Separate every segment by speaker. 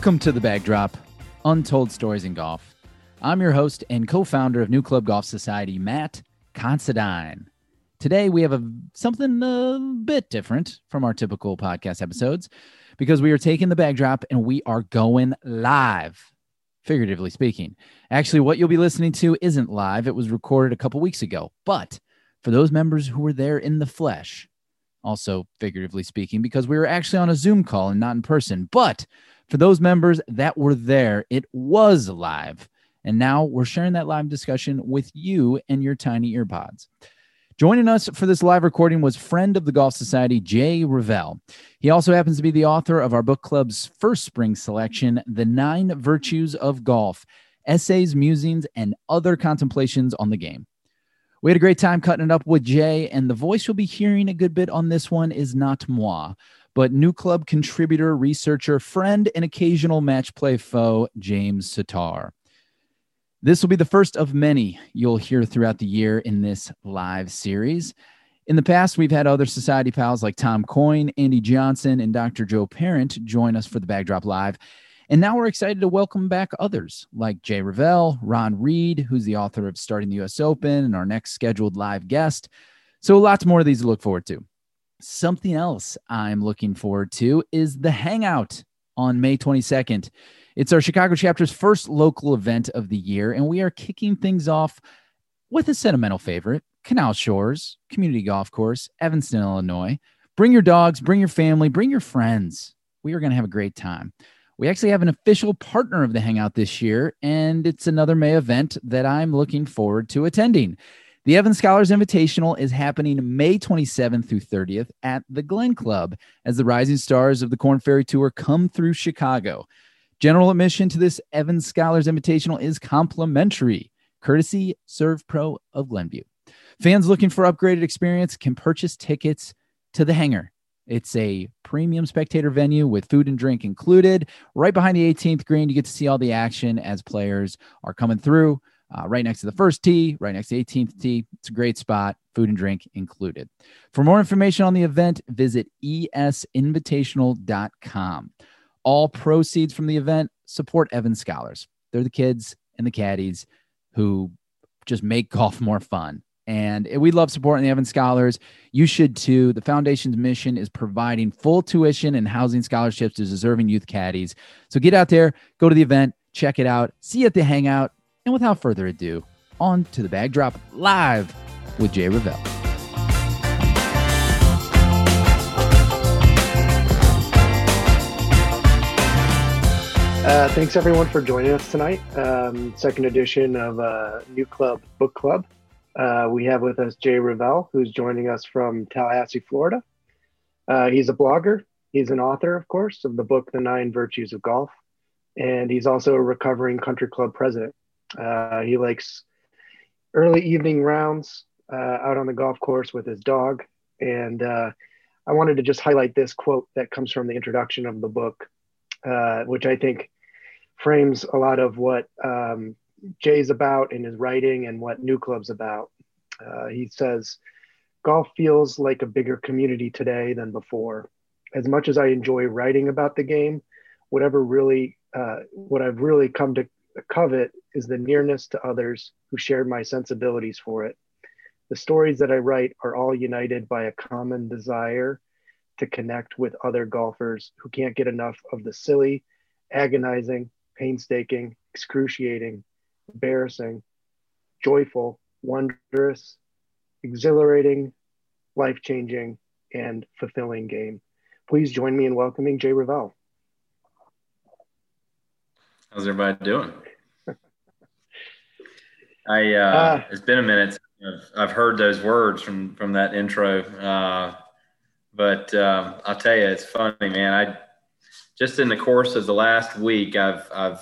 Speaker 1: Welcome to the Bag Drop, Untold Stories in Golf. I'm your host and co-founder of New Club Golf Society, Matt Considine. Today we have a something a bit different from our typical podcast episodes because we are taking the Bag Drop and we are going live, figuratively speaking. Actually, what you'll be listening to isn't live; it was recorded a couple weeks ago. But for those members who were there in the flesh, also figuratively speaking, because we were actually on a Zoom call and not in person, but for those members that were there, it was live. And now we're sharing that live discussion with you and your tiny earpods. Joining us for this live recording was friend of the Golf Society, Jay Revell. He also happens to be the author of our book club's first spring selection, The Nine Virtues of Golf Essays, Musings, and Other Contemplations on the Game. We had a great time cutting it up with Jay, and the voice you'll be hearing a good bit on this one is not moi, but new club contributor, researcher, friend, and occasional match play foe, James Sitar. This will be the first of many you'll hear throughout the year in this live series. In the past, we've had other society pals like Tom Coyne, Andy Johnson, and Dr. Joe Parent join us for the Bag Drop Live. And now we're excited to welcome back others like Jay Revell, Ron Reed, who's the author of Starting the US Open, and our next scheduled live guest. So lots more of these to look forward to. Something else I'm looking forward to is the Hangout on May 22nd. It's our Chicago chapter's first local event of the year, and we are kicking things off with a sentimental favorite Canal Shores Community Golf Course, Evanston, Illinois. Bring your dogs, bring your family, bring your friends. We are going to have a great time. We actually have an official partner of the Hangout this year, and it's another May event that I'm looking forward to attending. The Evans Scholars Invitational is happening May 27th through 30th at the Glen Club as the rising stars of the Korn Ferry Tour come through Chicago. General admission to this Evans Scholars Invitational is complimentary, courtesy SERVPRO of Glenview. Fans looking for upgraded experience can purchase tickets to the hangar. It's a premium spectator venue with food and drink included. Right behind the 18th green, you get to see all the action as players are coming through uh, right next to the first tee, right next to 18th tee. It's a great spot, food and drink included. For more information on the event, visit esinvitational.com. All proceeds from the event support Evans Scholars. They're the kids and the caddies who just make golf more fun. And we love supporting the Evans Scholars. You should too. The foundation's mission is providing full tuition and housing scholarships to deserving youth caddies. So get out there, go to the event, check it out, see you at the hangout, and without further ado, on to the Bag Drop live with Jay Revell.
Speaker 2: Uh, thanks everyone for joining us tonight. Um, second edition of uh, New Club Book Club. Uh, we have with us Jay Revell, who's joining us from Tallahassee, Florida. Uh, he's a blogger. He's an author, of course, of the book The Nine Virtues of Golf, and he's also a recovering country club president. Uh, he likes early evening rounds uh, out on the golf course with his dog. And uh, I wanted to just highlight this quote that comes from the introduction of the book, uh, which I think frames a lot of what um, Jay's about in his writing and what New Club's about. Uh, he says, Golf feels like a bigger community today than before. As much as I enjoy writing about the game, whatever really, uh, what I've really come to covet is the nearness to others who share my sensibilities for it. The stories that I write are all united by a common desire to connect with other golfers who can't get enough of the silly, agonizing, painstaking, excruciating, embarrassing, joyful, wondrous, exhilarating, life changing, and fulfilling game. Please join me in welcoming Jay Revell.
Speaker 3: How's everybody doing? I uh, uh, it's been a minute. I've, I've, heard those words from from that intro, uh, but um, I'll tell you, it's funny, man. I just in the course of the last week, I've I've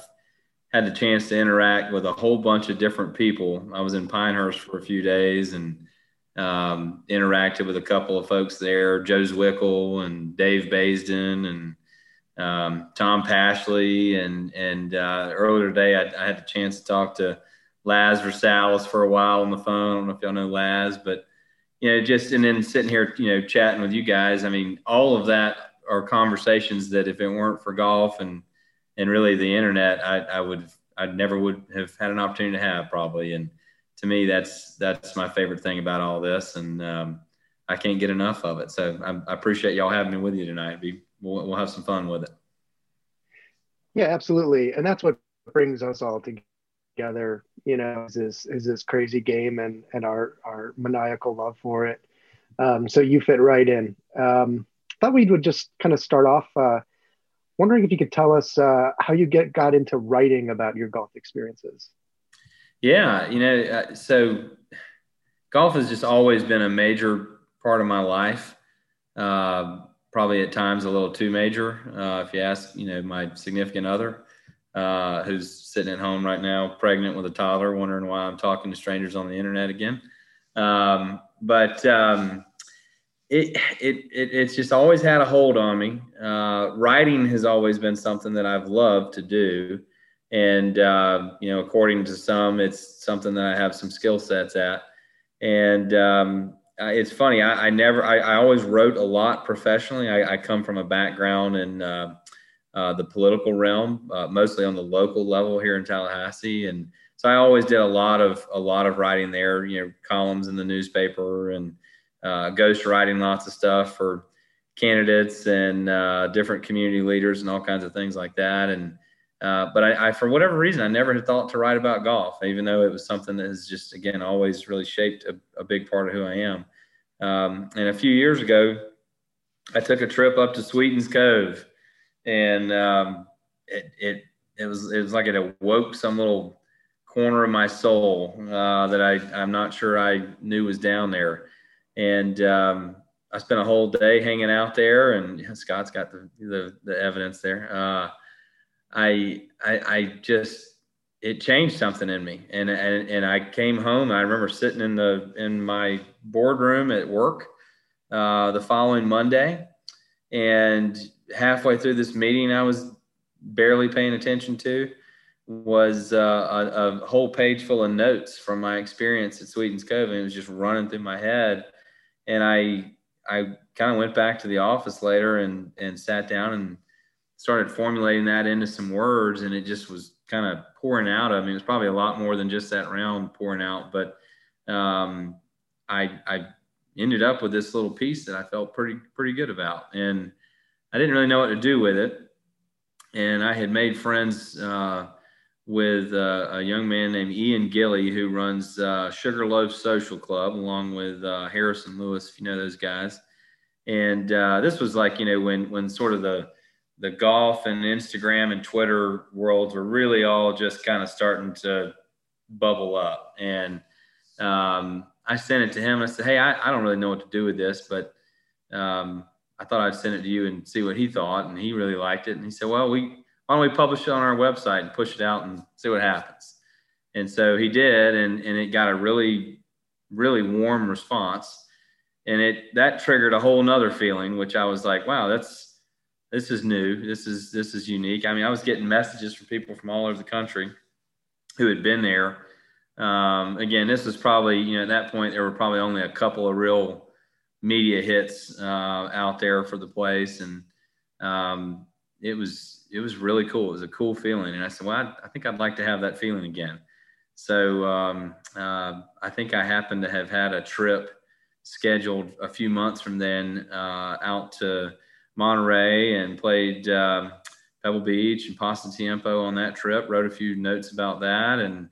Speaker 3: had the chance to interact with a whole bunch of different people. I was in Pinehurst for a few days and um, interacted with a couple of folks there, Joe Zwickel and Dave Baisden and um, Tom Pashley. And, and uh, earlier today, I, I, had the chance to talk to Laz Versalles for a while on the phone. I don't know if y'all know Laz, but you know, just and then sitting here, you know, chatting with you guys. I mean, all of that are conversations that if it weren't for golf and and really the internet, I, I would I never would have had an opportunity to have probably. And to me, that's that's my favorite thing about all this, and um, I can't get enough of it. So I, I appreciate y'all having me with you tonight. Be, we'll, we'll have some fun with it.
Speaker 2: Yeah, absolutely, and that's what brings us all together. You know, is this is this crazy game and and our our maniacal love for it. Um, so you fit right in. Um, thought we would just kind of start off. Uh, wondering if you could tell us uh, how you get got into writing about your golf experiences.
Speaker 3: Yeah, you know, uh, so golf has just always been a major part of my life. Uh, probably at times a little too major. Uh, if you ask, you know, my significant other, uh, who's sitting at home right now, pregnant with a toddler, wondering why I'm talking to strangers on the internet again. Um, but um, it, it, it, it's just always had a hold on me. Uh, writing has always been something that I've loved to do. And, uh, you know, according to some, it's something that I have some skill sets at. And um, it's funny, I, I never, I, I, always wrote a lot professionally. I, I come from a background in uh, uh the political realm, uh, mostly on the local level here in Tallahassee. And so I always did a lot of, a lot of writing there, you know, columns in the newspaper and, uh, ghost writing lots of stuff for candidates and uh, different community leaders and all kinds of things like that. And uh, but I, I, for whatever reason, I never had thought to write about golf, even though it was something that has just again always really shaped a, a big part of who I am. Um, and a few years ago, I took a trip up to Sweetens Cove, and um, it, it it was it was like it awoke some little corner of my soul uh, that I I'm not sure I knew was down there and um, I spent a whole day hanging out there, and Scott's got the the, the evidence there. Uh, I, I I just it changed something in me, and and and I came home. I remember sitting in the in my boardroom at work uh, the following Monday, and halfway through this meeting, I was barely paying attention to was uh, a, a, whole page full of notes from my experience at Sweetens Cove, and it was just running through my head and I I kind of went back to the office later and and sat down and started formulating that into some words, and it just was kind of pouring out of me. It was probably a lot more than just that round pouring out, but um, I I ended up with this little piece that I felt pretty pretty good about, and I didn't really know what to do with it. And I had made friends uh, with uh, a young man named Ian Gilly who runs uh, Sugarloaf Social Club along with uh, Harrison Lewis, if you know those guys. And uh, this was like you know when when sort of the the golf and Instagram and Twitter worlds were really all just kind of starting to bubble up. And um, I sent it to him. I said, "Hey, I, I don't really know what to do with this, but." Um, I thought I'd send it to you and see what he thought, and he really liked it. And he said, "Well, we why don't we publish it on our website and push it out and see what happens? And so he did, and, and it got a really, really warm response. And it that triggered a whole nother feeling, which I was like, wow, that's this is new. This is this is unique. I mean, I was getting messages from people from all over the country who had been there. Um, again, this was probably, you know, at that point there were probably only a couple of real media hits uh, out there for the place, and um, it was it was really cool. It was a cool feeling, and I said, "Well, I, I think I'd like to have that feeling again." So um, uh, I think I happened to have had a trip scheduled a few months from then uh, out to Monterey and played uh, Pebble Beach and Pasatiempo on that trip. Wrote a few notes about that and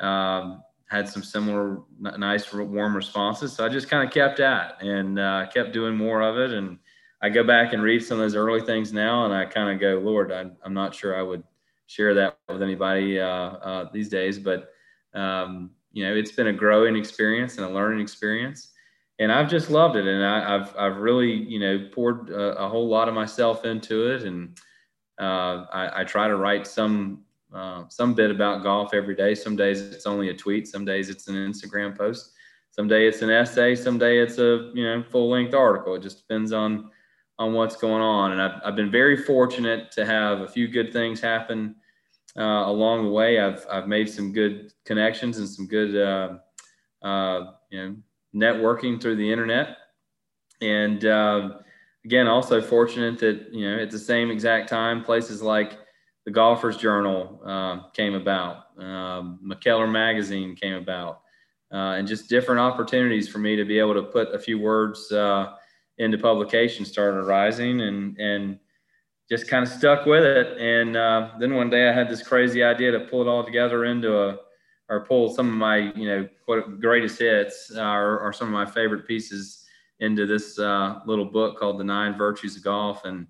Speaker 3: um, had some similar nice warm responses. So I just kind of kept at and uh, kept doing more of it and I go back and read some of those early things now, and I kind of go, Lord, I, am not sure I would share that with anybody uh, uh, these days, but um, you know, it's been a growing experience and a learning experience, and I've just loved it, and I, have I've really you know poured a, a, whole lot of myself into it, and uh, I, I, try to write some uh, some bit about golf every day. Some days it's only a tweet, some days it's an Instagram post, some day it's an essay, some day it's a you know full length article. It just depends on on what's going on. And I've, I've been very fortunate to have a few good things happen uh, along the way. I've, I've made some good connections and some good, uh, uh, you know, networking through the internet. And uh, again, also fortunate that, you know, at the same exact time, places like the Golfers Journal uh, came about, um, McKellar Magazine came about, uh, and just different opportunities for me to be able to put a few words uh, into publication started arising, and and just kind of stuck with it. And uh, then one day I had this crazy idea to pull it all together into a or pull some of my you know greatest hits uh, or, or, some of my favorite pieces into this uh, little book called The Nine Virtues of Golf, and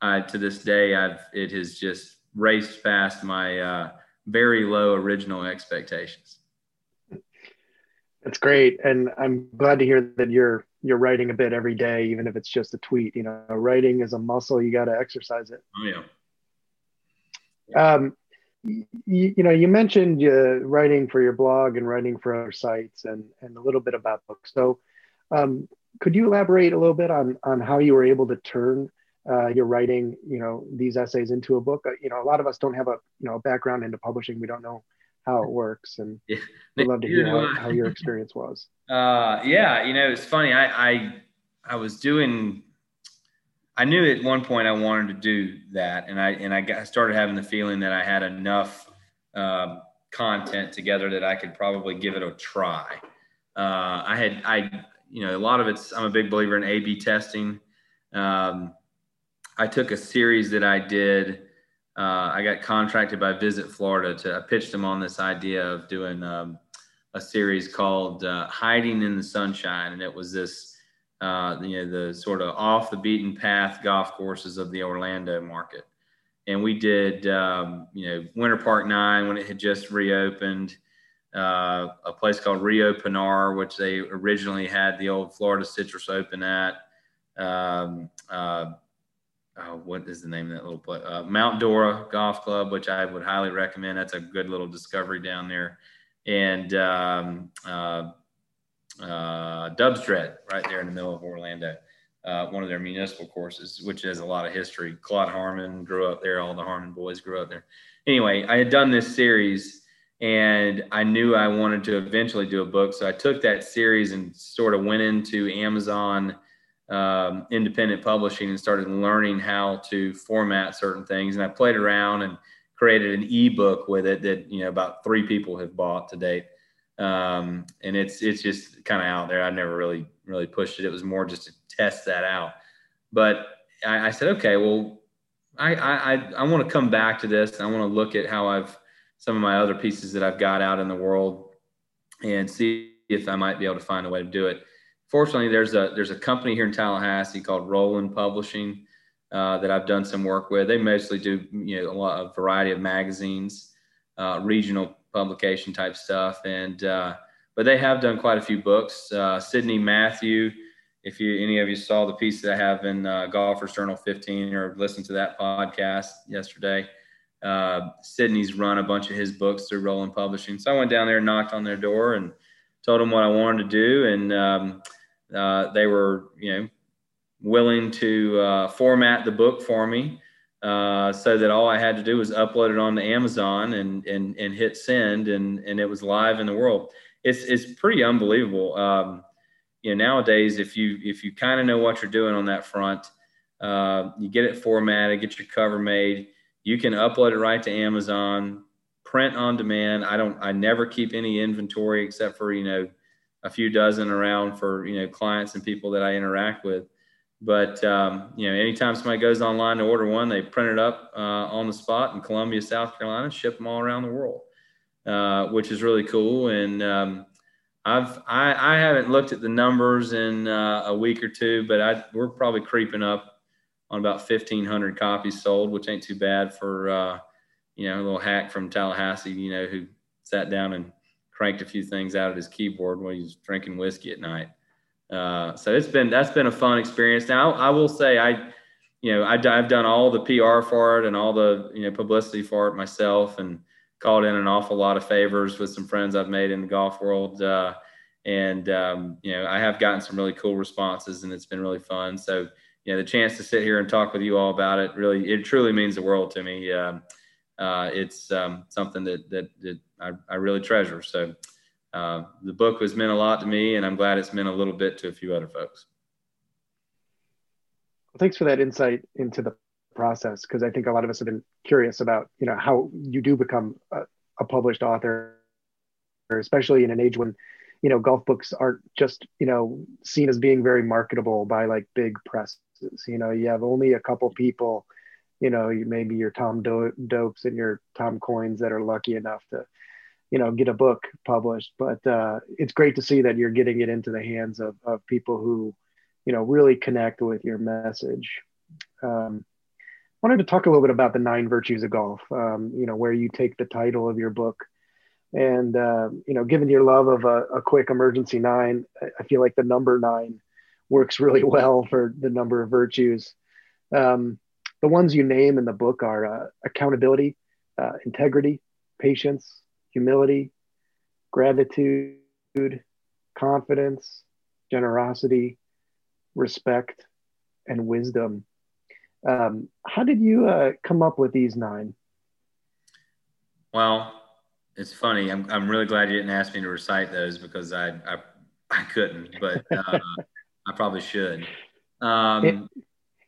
Speaker 3: I, to this day, I've it has just raced past my uh, very low original expectations.
Speaker 2: That's great, and I'm glad to hear that you're you're writing a bit every day, even if it's just a tweet. You know, writing is a muscle; you got to exercise it.
Speaker 3: Oh yeah.
Speaker 2: Um, you, you know, you mentioned uh, writing for your blog and writing for other sites, and and a little bit about books. So, um, could you elaborate a little bit on on how you were able to turn uh, you're writing, you know, these essays into a book. Uh, you know, a lot of us don't have a you know a background into publishing. We don't know how it works, and yeah. we'd love to hear how, how, your experience was.
Speaker 3: Uh, yeah, you know, it's funny. I, I I was doing. I knew at one point I wanted to do that, and I and I got, started having the feeling that I had enough um, content together that I could probably give it a try. Uh, I had I you know a lot of it's I'm a big believer in A/B testing. Um, I took a series that I did. Uh, I got contracted by Visit Florida to I pitched them on this idea of doing um, a series called uh, "Hiding in the Sunshine," and it was this, uh, you know, the sort of off the beaten path golf courses of the Orlando market. And we did, um, you know, Winter Park Nine when it had just reopened. Uh, a place called Rio Pinar, which they originally had the old Florida Citrus Open at. Um, uh, oh, what is the name of that little place? Uh, Mount Dora Golf Club, which I would highly recommend. That's a good little discovery down there. And um, uh, uh, Dubsdread, right there in the middle of Orlando, uh, one of their municipal courses, which has a lot of history. Claude Harmon grew up there. All the Harmon boys grew up there. Anyway, I had done this series and I knew I wanted to eventually do a book. So I took that series and sort of went into Amazon – um, independent publishing and started learning how to format certain things. And I played around and created an ebook with it that you know about three people have bought to date. Um, and it's it's just kind of out there. I never really really pushed it. It was more just to test that out. But I, I said, okay, well, I I I want to come back to this. I want to look at how I've some of my other pieces that I've got out in the world and see if I might be able to find a way to do it fortunately, there's a there's a company here in Tallahassee called Rowland Publishing uh, that I've done some work with. They mostly do you know a lot a variety of magazines, uh, regional publication type stuff, and uh, but they have done quite a few books. Uh, Sidney Matthew, if you any of you saw the piece that I have in uh, Golfers Journal 15 or listened to that podcast yesterday. Uh, Sidney's run a bunch of his books through Rowland Publishing. So I went down there, knocked on their door, and told them what I wanted to do. And um, uh, they were, you know, willing to uh, format the book for me uh, so that all I had to do was upload it onto Amazon and and and hit send, and and it was live in the world. It's it's pretty unbelievable. Um, you know, nowadays if you if you kind of know what you're doing on that front, uh, you get it formatted, get your cover made. You can upload it right to Amazon, print on demand. I don't. I never keep any inventory except for you know a few dozen around for you know clients and people that I interact with. But um, you know, anytime somebody goes online to order one, they print it up uh, on the spot in Columbia, South Carolina, ship them all around the world, uh, which is really cool. And um, I've I, I, haven't looked at the numbers in uh, a week or two, but I, we're probably creeping up on about 1,500 copies sold, which ain't too bad for uh, you know a little hack from Tallahassee, you know, who sat down and cranked a few things out at his keyboard while he's drinking whiskey at night. Uh, so it's been that's been a fun experience. Now I, will say I, you know, I, have done all the PR for it and all the you know publicity for it myself, and called in an awful lot of favors with some friends I've made in the golf world. Uh, and um, you know, I have gotten some really cool responses, and it's been really fun. So you know, the chance to sit here and talk with you all about it really, it truly means the world to me. Um, uh, it's um, something that, that, that I, I, really treasure. So uh, the book has meant a lot to me, and I'm glad it's meant a little bit to a few other folks.
Speaker 2: Thanks for that insight into the process because I think a lot of us have been curious about you know how you do become a, a published author, especially in an age when you know golf books aren't just you know seen as being very marketable by like big presses. You know, you have only a couple people, you know, maybe your Tom Do- Dopes and your Tom Coynes that are lucky enough to you know get a book published but uh, it's great to see that you're getting it into the hands of, of people who you know really connect with your message. Um, wanted to talk a little bit about the nine virtues of golf um, you know where you take the title of your book. And uh, you know given your love of a, a, quick emergency nine i feel like the number nine works really well for the number of virtues. Um, the ones you name in the book are uh, accountability uh, integrity patience humility, gratitude, confidence, generosity, respect, and wisdom. Um, how did you uh, come up with these nine?
Speaker 3: Well, it's funny. I'm, I'm really glad you didn't ask me to recite those because I I, I couldn't, but uh, I probably should. Um, it,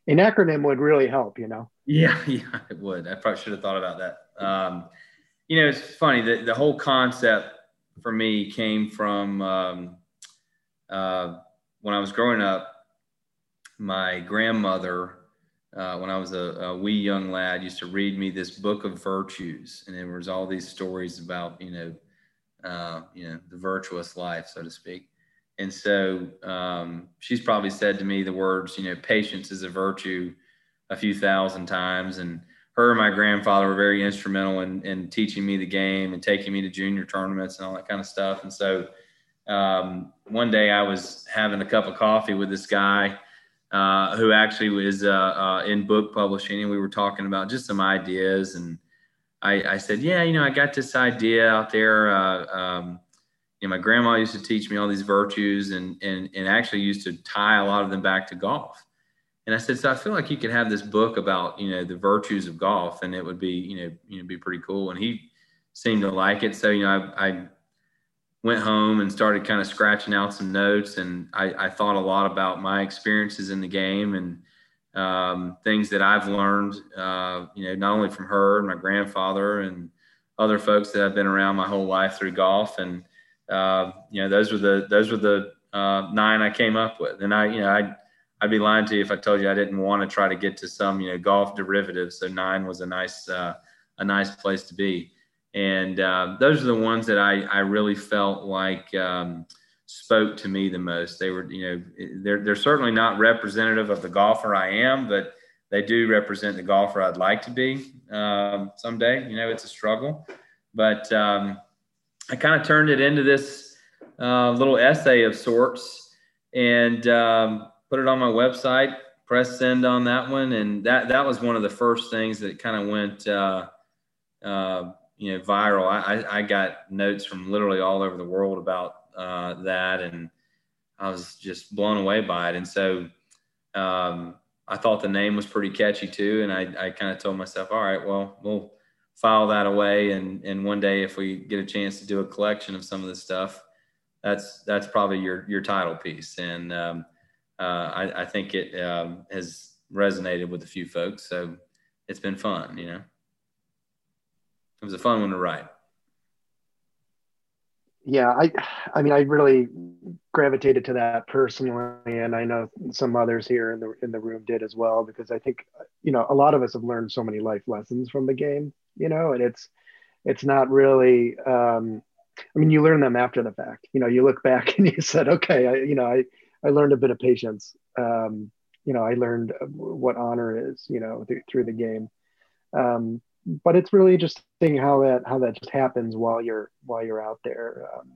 Speaker 2: an acronym would really help, you know.
Speaker 3: Yeah, yeah, it would. I probably should have thought about that. Um, you know, it's funny that the whole concept for me came from um, uh, when I was growing up. My grandmother, uh, when I was a, a, wee young lad, used to read me this book of virtues, and there was all these stories about you know, uh, you know, the virtuous life, so to speak. And so um, she's probably said to me the words, you know, patience is a virtue a few thousand times, and her and my grandfather were very instrumental in, in teaching me the game and taking me to junior tournaments and all that kind of stuff. And so um, one day I was having a cup of coffee with this guy uh, who actually was uh, uh, in book publishing, and we were talking about just some ideas. And I, I said, "Yeah, you know, I got this idea out there. Uh, um, you know, my grandma used to teach me all these virtues, and and and actually used to tie a lot of them back to golf." And I said, so I feel like you could have this book about, you know, the virtues of golf and it would be, you know, you know, be pretty cool. And he seemed to like it. So, you know, I, I went home and started kind of scratching out some notes and I, I thought a lot about my experiences in the game and um, things that I've learned, uh, you know, not only from her and my grandfather and other folks that I've been around my whole life through golf. And, uh, you know, those were the, those were the uh, nine I came up with. And I, you know, I, I'd be lying to you if I told you I didn't want to try to get to some, you know, golf derivatives. So nine was a nice, uh, a nice place to be. And uh, those are the ones that I, I really felt like um, spoke to me the most. They were, you know, they're, they're certainly not representative of the golfer I am, but they do represent the golfer I'd like to be um, someday. You know, it's a struggle, but um, I kind of turned it into this uh, little essay of sorts. And um, put it on my website, press send on that one, and that that was one of the first things that kind of went uh, uh, you know viral. I, I got notes from literally all over the world about uh, that, and I was just blown away by it. And so um, I thought the name was pretty catchy too, and I, I kind of told myself, all right, well, we'll file that away, and and one day if we get a chance to do a collection of some of this stuff, that's that's probably your your title piece, and um, uh, I, I, think it um, has resonated with a few folks. So it's been fun, you know. It was a fun one to write.
Speaker 2: Yeah, I, I mean, I really gravitated to that personally, and I know some others here in the in the room did as well because I think, you know, a lot of us have learned so many life lessons from the game, you know, and it's it's not really. Um, I mean, you learn them after the fact. You know, you look back and you said, okay, I, you know, I I learned a bit of patience. Um, you know, I learned what honor is, you know, th- through the game. Um, but it's really seeing how that how that just happens while you're while you're out there. Um,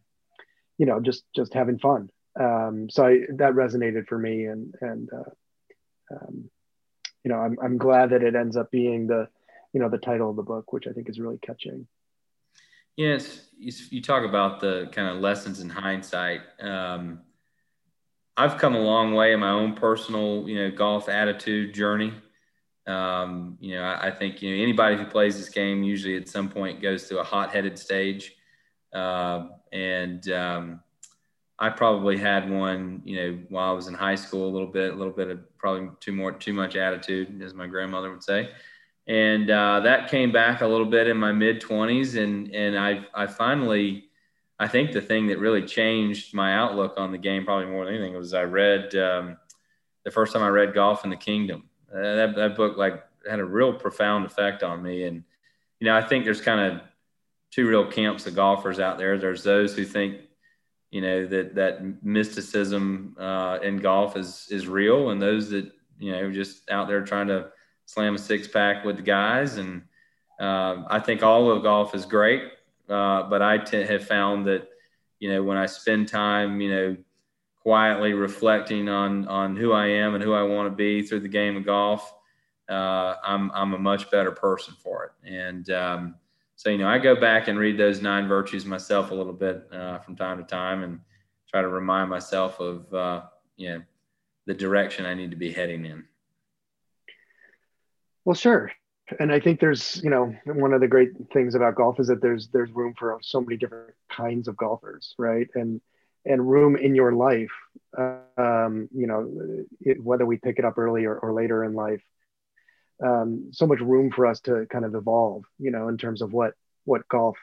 Speaker 2: you know, just just having fun. Um, so I, that resonated for me, and and uh, um, you know, I'm I'm glad that it ends up being the you know the title of the book, which I think is really catching.
Speaker 3: Yes, you, you talk about the kind of lessons in hindsight. Um, I've come a long way in my own personal, you know, golf attitude journey. Um, you know, I, I, think you know anybody who plays this game usually at some point goes through a hot-headed stage, uh, and um, I probably had one, you know, while I was in high school, a little bit, a little bit of probably too more, too much attitude, as my grandmother would say, and uh, that came back a little bit in my mid twenties, and and I I finally, I think the thing that really changed my outlook on the game, probably more than anything, was I read um, the first time I read Golf in the Kingdom. Uh, that that book like had a real profound effect on me, and you know I think there's kind of two real camps of golfers out there. There's those who think you know that that mysticism uh, in golf is is real, and those that you know just out there trying to slam a six pack with the guys. And uh, I think all of golf is great, uh, but I t- have found that you know when I spend time, you know, quietly reflecting on on who I am and who I want to be through the game of golf, uh, I'm I'm a much better person for it. And um, so you know i go back and read those nine virtues myself a little bit uh, from time to time and try to remind myself of uh, you know the direction i need to be heading in
Speaker 2: well sure and i think there's you know one of the great things about golf is that there's there's room for so many different kinds of golfers right and and room in your life um, you know it, whether we pick it up early or, or later in life um, so much room for us to kind of evolve, you know, in terms of what what golf,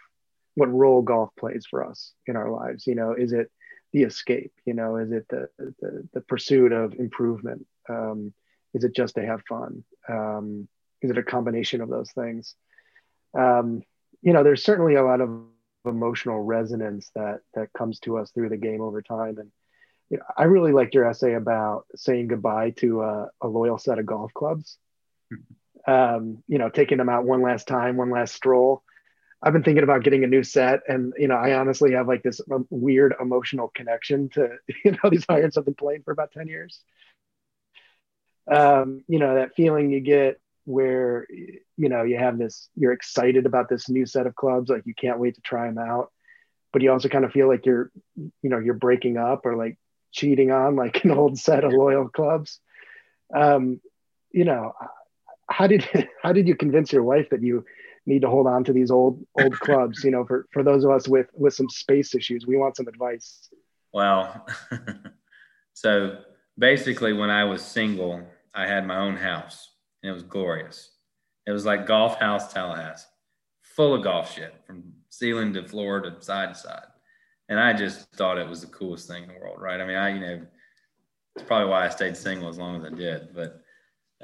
Speaker 2: what role golf plays for us in our lives. You know, is it the escape? You know, is it the the, the pursuit of improvement? Um, is it just to have fun? Um, is it a combination of those things? Um, you know, there's certainly a lot of emotional resonance that that comes to us through the game over time, and you know, I really liked your essay about saying goodbye to a, a loyal set of golf clubs um, you know, taking them out one last time, one last stroll. I've been thinking about getting a new set, and you know, I honestly have like this um, weird emotional connection to you know these irons I've been playing for about ten years. Um, you know, that feeling you get where you know you have this, you're excited about this new set of clubs, like you can't wait to try them out, but you also kind of feel like you're, you know, you're breaking up or like cheating on like an old set of loyal clubs. Um, you know, how did how did you convince your wife that you need to hold on to these old old clubs? You know, for for those of us with with some space issues, we want some advice.
Speaker 3: Well, so basically, when I was single, I had my own house, and it was glorious. It was like golf house Tallahassee, full of golf shit from ceiling to floor to side to side. And I just thought it was the coolest thing in the world, right? I mean, I, you know, it's probably why I stayed single as long as I did. But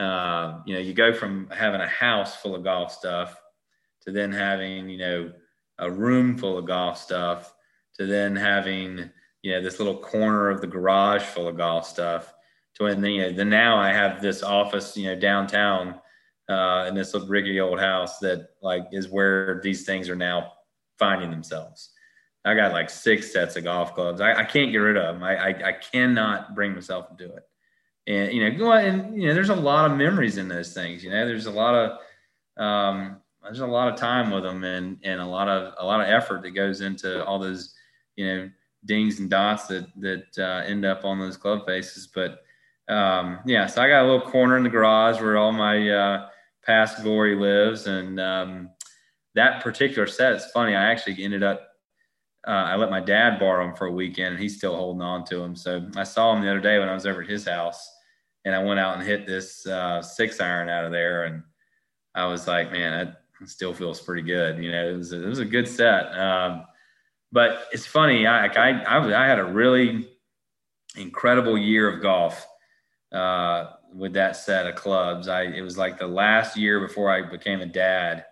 Speaker 3: uh, you know, you go from having a house full of golf stuff to then having, you know, a room full of golf stuff to then having, you know, this little corner of the garage full of golf stuff to when, you know, then now I have this office, you know, downtown uh, in this rickety old house that like is where these things are now finding themselves. I got like six sets of golf clubs. I, I can't get rid of them. I, I, I cannot bring myself to do it and you know go and you know there's a lot of memories in those things you know there's a lot of um, there's a lot of time with them and and a lot of a lot of effort that goes into all those you know dings and dots that that uh, end up on those club faces but um, yeah so i got a little corner in the garage where all my uh, past glory lives and um, that particular set is funny i actually ended up uh, I let my dad borrow them for a weekend, and he's still holding on to them. So I saw him the other day when I was over at his house, and I went out and hit this uh, six iron out of there, and I was like, man, that still feels pretty good. You know, it was a, it was a good set. Um, but it's funny, I, I, I, I had a really incredible year of golf uh, with that set of clubs. I it was like the last year before I became a dad,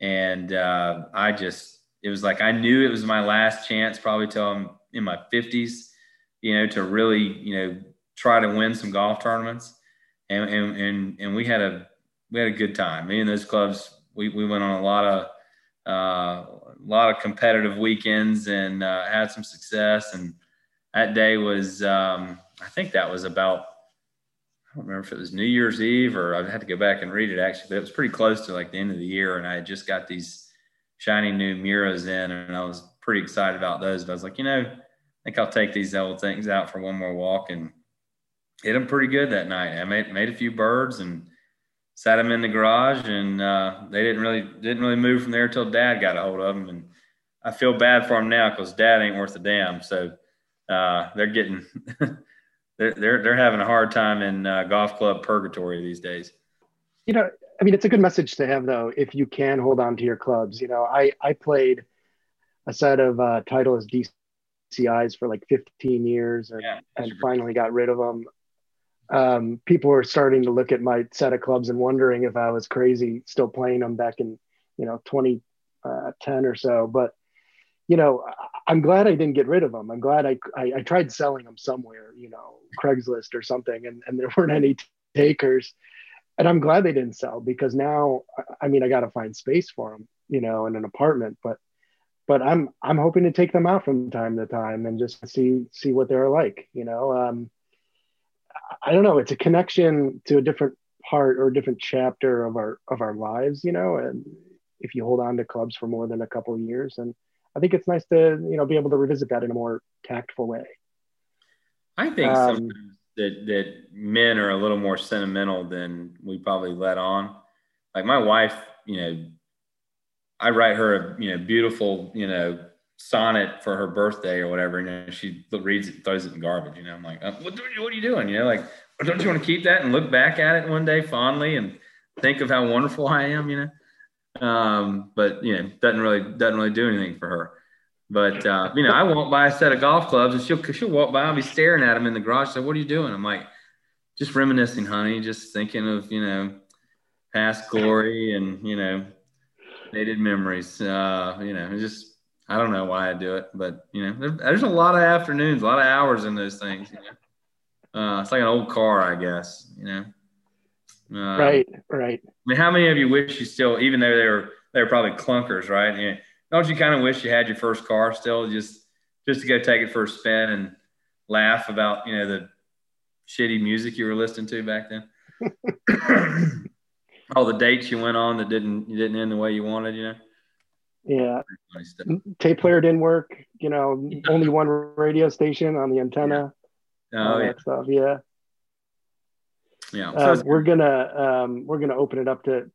Speaker 3: and uh, I just it was like I knew it was my last chance, probably till I'm in my fifties, you know, to really you know try to win some golf tournaments, and and and, and we had a we had a good time. Me and those clubs, we, we went on a lot of uh, a lot of competitive weekends and uh, had some success. And that day was, um, I think that was about, I don't remember if it was New Year's Eve or I had to go back and read it actually, but it was pretty close to like the end of the year. And I had just got these shiny new Miuras in and I was pretty excited about those. But I was like, you know, I think I'll take these old things out for one more walk and hit them pretty good that night. I made made a few birds and sat them in the garage, and uh, they didn't really didn't really move from there until Dad got a hold of them. And I feel bad for them now because Dad ain't worth a damn. So uh, they're getting they're, they're they're having a hard time in uh, golf club purgatory these days.
Speaker 2: You know, I mean, it's a good message to have though. If you can hold on to your clubs, you know, I I played a set of uh, Titleist DCIs for like 15 years and, yeah, and finally got rid of them. Um, people were starting to look at my set of clubs and wondering if I was crazy still playing them back in, you know, 2010 uh, or so. But you know, I'm glad I didn't get rid of them. I'm glad I, I, I tried selling them somewhere, you know, Craigslist or something, and, and there weren't any takers. And I'm glad they didn't sell because now, I mean, I got to find space for them, you know, in an apartment. But, but I'm I'm hoping to take them out from time to time and just see see what they're like, you know. Um, I don't know. It's a connection to a different part or a different chapter of our of our lives, you know. And if you hold on to clubs for more than a couple years, and I think it's nice to you know be able to revisit that in a more tactful way.
Speaker 3: I think um, that that men are a little more sentimental than we probably let on. Like my wife, you know, I write her a you know beautiful you know sonnet for her birthday or whatever, and you know, she reads it, throws it in garbage. You know, I'm like, uh, what, what are you doing? You know, like, don't you want to keep that and look back at it one day fondly and think of how wonderful I am? You know. Um, but you know, doesn't really doesn't really do anything for her. But uh, you know, I won't buy a set of golf clubs and she'll she'll walk by. I'll be staring at them in the garage. So, what are you doing? I'm like, just reminiscing, honey. Just thinking of you know, past glory and you know, faded memories. Uh, you know, just I don't know why I do it, but you know, there, there's a lot of afternoons, a lot of hours in those things. You know, uh, it's like an old car, I guess. You know.
Speaker 2: Um, right, right. I
Speaker 3: mean, how many of you wish you still, even though they were they were probably clunkers, right? You don't you kind of wish you had your first car still, just just to go take it for a spin and laugh about you know the shitty music you were listening to back then? All the dates you went on that didn't you didn't end the way you wanted, you know.
Speaker 2: Yeah. Tape player didn't work. You know, only one radio station on the antenna.
Speaker 3: Yeah. Oh, yeah.
Speaker 2: stuff. Yeah
Speaker 3: yeah
Speaker 2: uh, we're gonna um, we're gonna open it up to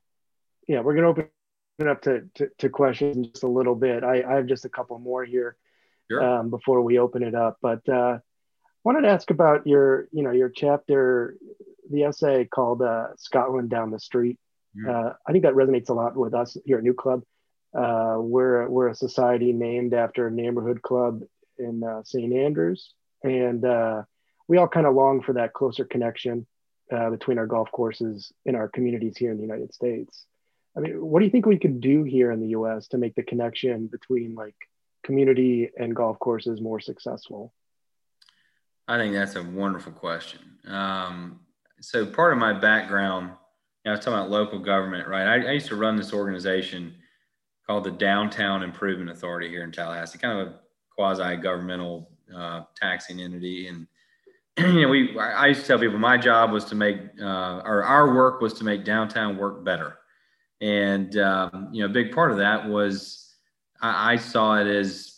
Speaker 2: yeah we're gonna open up to, to, to questions in just a little bit I, I have just a couple more here sure. um, before we open it up but uh, wanted to ask about your you know your chapter the essay called uh, scotland down the street uh, i think that resonates a lot with us here at new club uh, we're, we're a society named after a neighborhood club in uh, st andrews and we all kind of long for that closer connection uh, between our golf courses in our communities here in the United States. I mean, what do you think we could do here in the U.S. to make the connection between like community and golf courses more successful?
Speaker 3: I think that's a wonderful question. Um, so part of my background, you know, I was talking about local government, right? I, I used to run this organization called the Downtown Improvement Authority here in Tallahassee, kind of a quasi-governmental uh, taxing entity, and you know, we I used to tell people my job was to make uh, or our work was to make downtown work better, and um, you know, a big part of that was I, I saw it as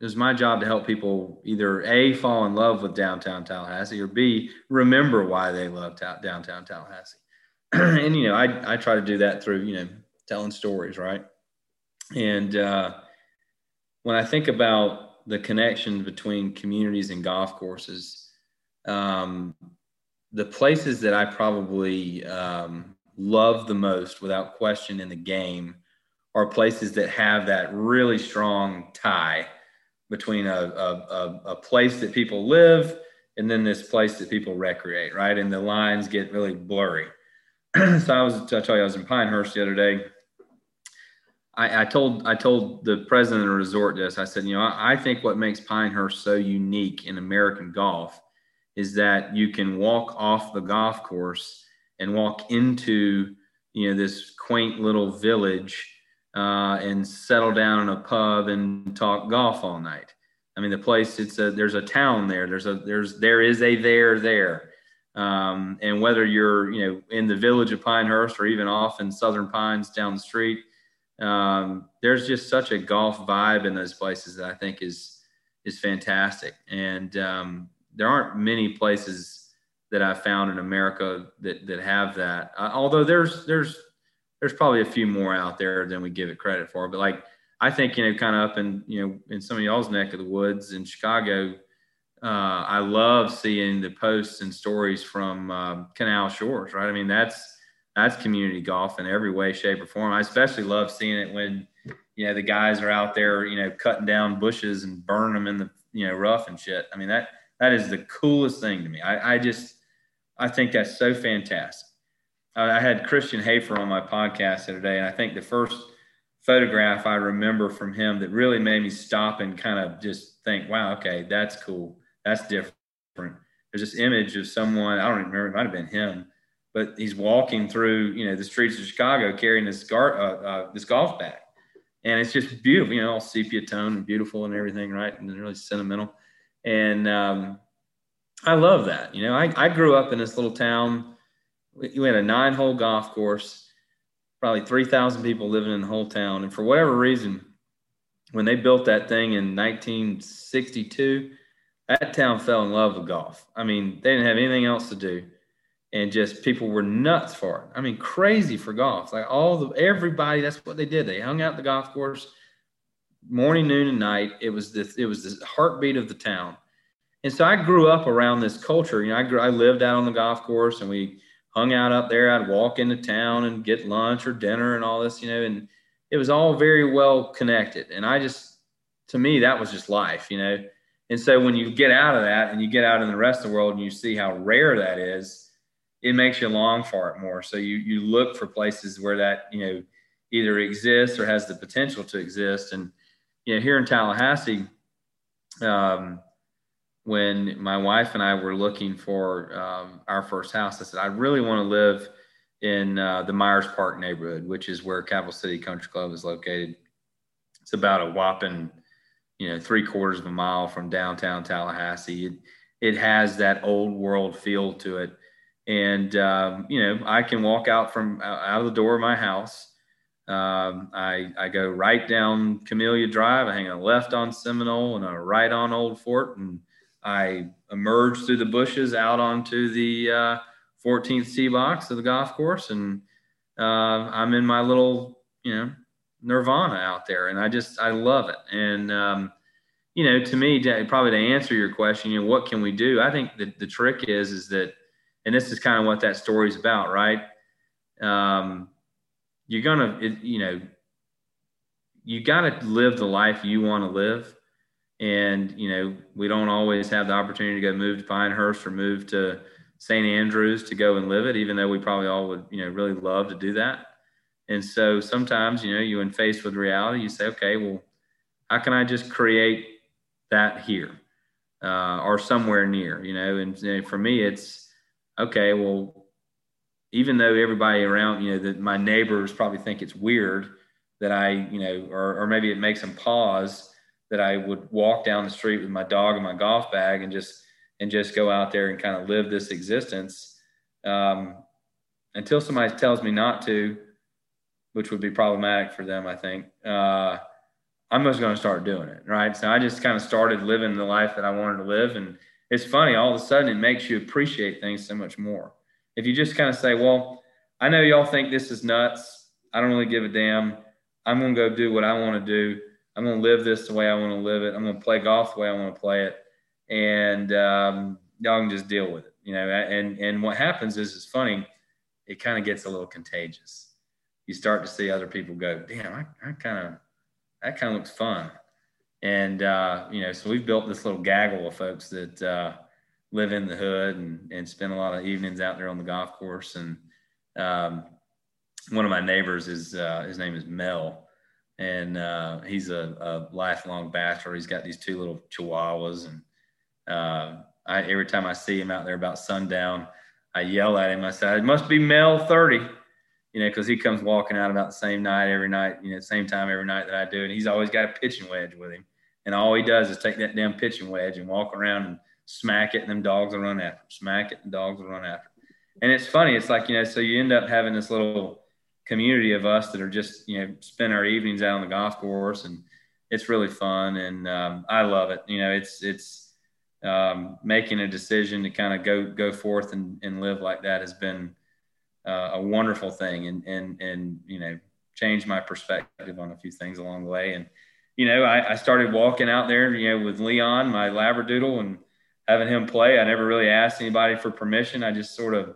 Speaker 3: it was my job to help people either a fall in love with downtown Tallahassee or b remember why they love ta- downtown Tallahassee, and you know, I I try to do that through you know telling stories, right, and uh, when I think about the connection between communities and golf courses um, the places that I probably um, love the most, without question, in the game are places that have that really strong tie between a, a, a, place that people live and then this place that people recreate, right? And the lines get really blurry. so I was, I tell you, I was in Pinehurst the other day. I, I, told I told the president of the resort this. I said, you know, I, I think what makes Pinehurst so unique in American golf is that you can walk off the golf course and walk into you know this quaint little village uh, and settle down in a pub and talk golf all night. I mean, the place it's a there's a town there. There's a there's there is a there there. Um, and whether you're you know in the village of Pinehurst or even off in Southern Pines down the street, um, there's just such a golf vibe in those places that I think is is fantastic. And um, there aren't many places that I've found in America that that have that. Uh, although there's there's there's probably a few more out there than we give it credit for. But like I think you know, kind of up in you know in some of y'all's neck of the woods in Chicago, uh, I love seeing the posts and stories from uh, Canal Shores, right? I mean, that's that's community golf in every way, shape, or form. I especially love seeing it when you know the guys are out there, you know, cutting down bushes and burning them in the you know rough and shit. I mean that that is the coolest thing to me. I, I just I think that's so fantastic. I, had Christian Hafer on my podcast the other day, and I think the first photograph I remember from him that really made me stop and kind of just think, wow, okay, that's cool. That's different. There's this image of someone, I don't remember, it might have been him, but he's walking through, you know, the streets of Chicago carrying this, gar- uh, uh, this golf bag. And it's just beautiful, you know, all sepia tone and beautiful and everything, right? And really sentimental. And um, I love that. You know, I, I grew up in this little town. We had a nine hole golf course probably 3,000 people living in the whole town. And for whatever reason, when they built that thing in 1962, that town fell in love with golf. I mean, they didn't have anything else to do. And just people were nuts for it. I mean, crazy for golf. Like all the everybody, that's what they did. They hung out the golf course morning, noon, and night. It was the it was the heartbeat of the town. And so I grew up around this culture. You know, I grew, I lived out on the golf course, and we hung out up there. I'd walk into town and get lunch or dinner and all this, you know, and it was all very well connected. And I just, to me, that was just life, you know. And so when you get out of that and you get out in the rest of the world and you see how rare that is, it makes you long for it more. So you you look for places where that you know either exists or has the potential to exist. And you know, here in Tallahassee, um, when my wife and I were looking for um, our first house, I said, I really want to live in uh, the Myers Park neighborhood, which is where Capital City Country Club is located. It's about a whopping, you know, three quarters of a mile from downtown Tallahassee. It, it has that old world feel to it. And, um, you know, I can walk out from out of the door of my house. Um, I, I go right down Camellia Drive. I hang a left on Seminole and a right on Old Fort. And I emerged through the bushes out onto the uh, 14th tee box of the golf course, and uh, I'm in my little, you know, nirvana out there, and I just I love it. And um, you know, to me, probably to answer your question, you know, what can we do? I think that the trick is is that, and this is kind of what that story is about, right? Um, you're gonna, it, you know, you got to live the life you want to live and, you know, we don't always have the opportunity to go move to Pinehurst or move to St. Andrews to go and live it, even though we probably all would, you know, really love to do that. And so sometimes, you know, you when faced with reality, you say, okay, well, how can I just create that here uh, or somewhere near, you know? And, and for me, it's okay. Well, even though everybody around, you know, that my neighbors probably think it's weird that I, you know, or, or maybe it makes them pause that I would walk down the street with my dog and my golf bag and just and just go out there and kind of live this existence um, until somebody tells me not to, which would be problematic for them, I think. Uh, I'm just going to start doing it, right? So I just kind of started living the life that I wanted to live, and it's funny. All of a sudden, it makes you appreciate things so much more. If you just kind of say, "Well, I know y'all think this is nuts. I don't really give a damn. I'm going to go do what I want to do." I'm going to live this the way I want to live it. I'm going to play golf the way I want to play it, and um, y'all can just deal with it, you know. And and what happens is it's funny. It kind of gets a little contagious. You start to see other people go, damn, I, I kind of that kind of looks fun, and uh, you know, so we've built this little gaggle of folks that uh, live in the hood and and spend a lot of evenings out there on the golf course. And um, one of my neighbors is uh, his name is Mel and uh, he's a, a, lifelong bachelor. He's got these two little chihuahuas, and uh, I, every time I see him out there about sundown, I yell at him. I say, "It must be Mel 30," you know, because he comes walking out about the same night every night, you know, same time every night that I do, and he's always got a pitching wedge with him, and all he does is take that damn pitching wedge and walk around and smack it, and them dogs will run after him. Smack it, and dogs will run after him. And it's funny. It's like you know, so you end up having this little community of us that are just you know spend our evenings out on the golf course and it's really fun and um, I love it. You know, it's it's um, making a decision to kind of go go forth and, and live like that has been uh, a wonderful thing and and and you know changed my perspective on a few things along the way and you know I, I started walking out there you know with Leon my labradoodle and having him play. I never really asked anybody for permission. I just sort of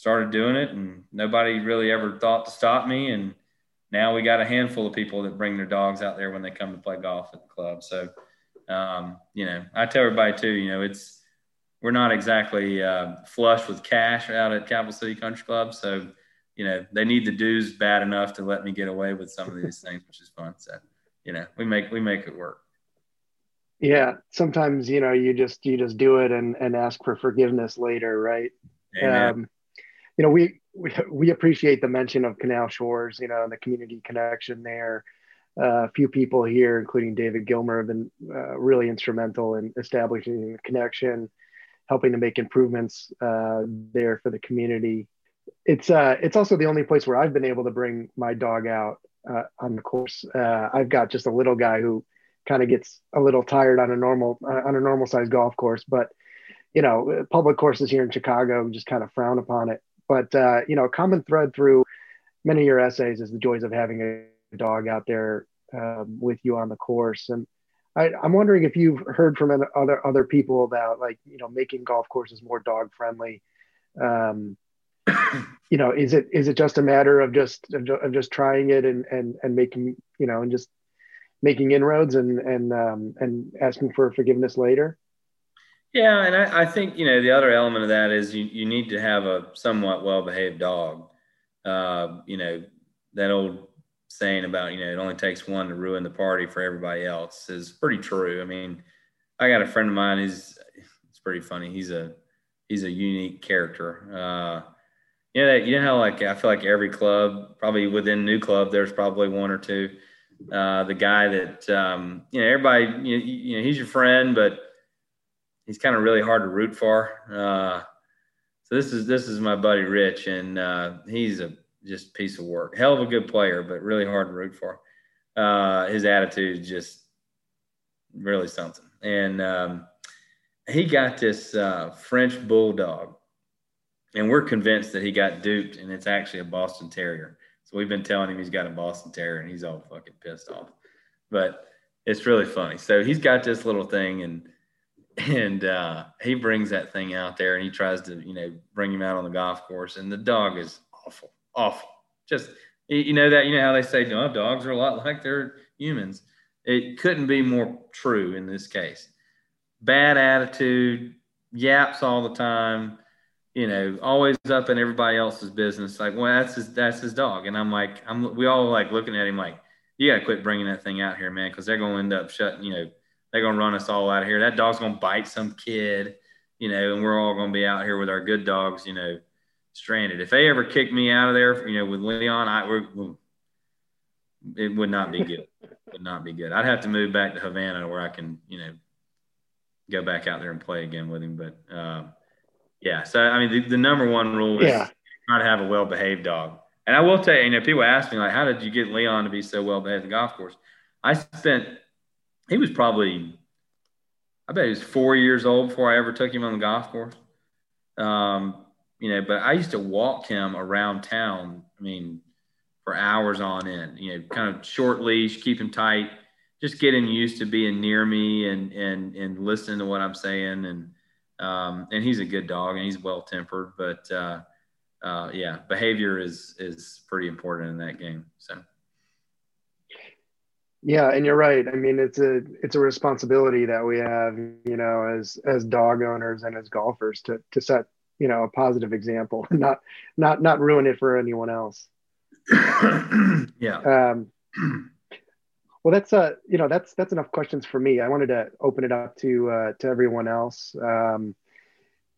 Speaker 3: started doing it, and nobody really ever thought to stop me. And now we got a handful of people that bring their dogs out there when they come to play golf at the club. So, um, you know, I tell everybody too, you know, it's we're not exactly uh, flush with cash out at Capital City Country Club, so you know they need the dues bad enough to let me get away with some of these things, which is fun. So, you know, we make we make it work.
Speaker 2: Yeah, sometimes you know you just you just do it and and ask for forgiveness later, right? Um, you know, we, we we appreciate the mention of Canal Shores, you know, and the community connection there. Uh, a few people here, including David Gilmer, have been uh, really instrumental in establishing the connection, helping to make improvements uh, there for the community. It's uh, it's also the only place where I've been able to bring my dog out uh, on the course. Uh, I've got just a little guy who kind of gets a little tired on a normal on a normal sized golf course. But you know, public courses here in Chicago just kind of frown upon it. But uh, you know, a common thread through many of your essays is the joys of having a dog out there um, with you on the course. And I, am wondering if you've heard from other other people about like you know making golf courses more dog friendly. Um, you know, is it is it just a matter of just of just trying it and and and making you know and just making inroads and and um, and asking for forgiveness later.
Speaker 3: Yeah, and I, I, think you know the other element of that is you, you need to have a somewhat well behaved dog. Uh, you know that old saying about you know it only takes one to ruin the party for everybody else is pretty true. I mean, I got a friend of mine. He's it's pretty funny. He's a he's a unique character. Uh, you know, you know how like I feel like every club, probably within NewClub, there's probably one or two uh, the guy that um, you know everybody you, you, know he's your friend, but he's kind of really hard to root for. Uh, so this is this is my buddy Rich, and uh, he's a just piece of work. Hell of a good player, but really hard to root for. Uh, his attitude is just really something, and um, he got this uh, French bulldog, and we're convinced that he got duped, and it's actually a Boston Terrier. So we've been telling him he's got a Boston Terrier, and he's all fucking pissed off. But it's really funny. So he's got this little thing, and and uh, he brings that thing out there, and he tries to you know bring him out on the golf course, and the dog is awful, awful. Just you know that you know how they say no, dogs are a lot like their humans. It couldn't be more true in this case. Bad attitude, yaps all the time you know, always up in everybody else's business. Like, well, that's his, that's his dog. And I'm like, I'm, we all like looking at him like, you got to quit bringing that thing out here, man. Cause they're going to end up shutting, you know, they're going to run us all out of here. That dog's going to bite some kid, you know, and we're all going to be out here with our good dogs, you know, stranded. If they ever kick me out of there, you know, with Leon, I, we're, it would not be good. would not be good. I'd have to move back to Havana where I can, you know, go back out there and play again with him. But, um, yeah. So I mean, the, the number one rule is yeah. try to have a well behaved dog. And I will tell you, you know, people ask me like, how did you get Leon to be so well behaved at the golf course? I spent. He was probably, I bet he was four years old before I ever took him on the golf course. Um, you know, but I used to walk him around town. I mean, for hours on end. You know, kind of short leash, keep him tight, just getting used to being near me and and and listening to what I'm saying and um, and he's a good dog and he's well tempered, but uh, uh, yeah, behavior is is pretty important in that game. So.
Speaker 2: Yeah, and you're right. I mean, it's a it's a responsibility that we have, you know, as as dog owners and as golfers to to set you know a positive example, not not not ruin it for anyone else.
Speaker 3: yeah.
Speaker 2: Um, well, that's uh, you know, that's that's enough questions for me. I wanted to open it up to uh, to everyone else. Um,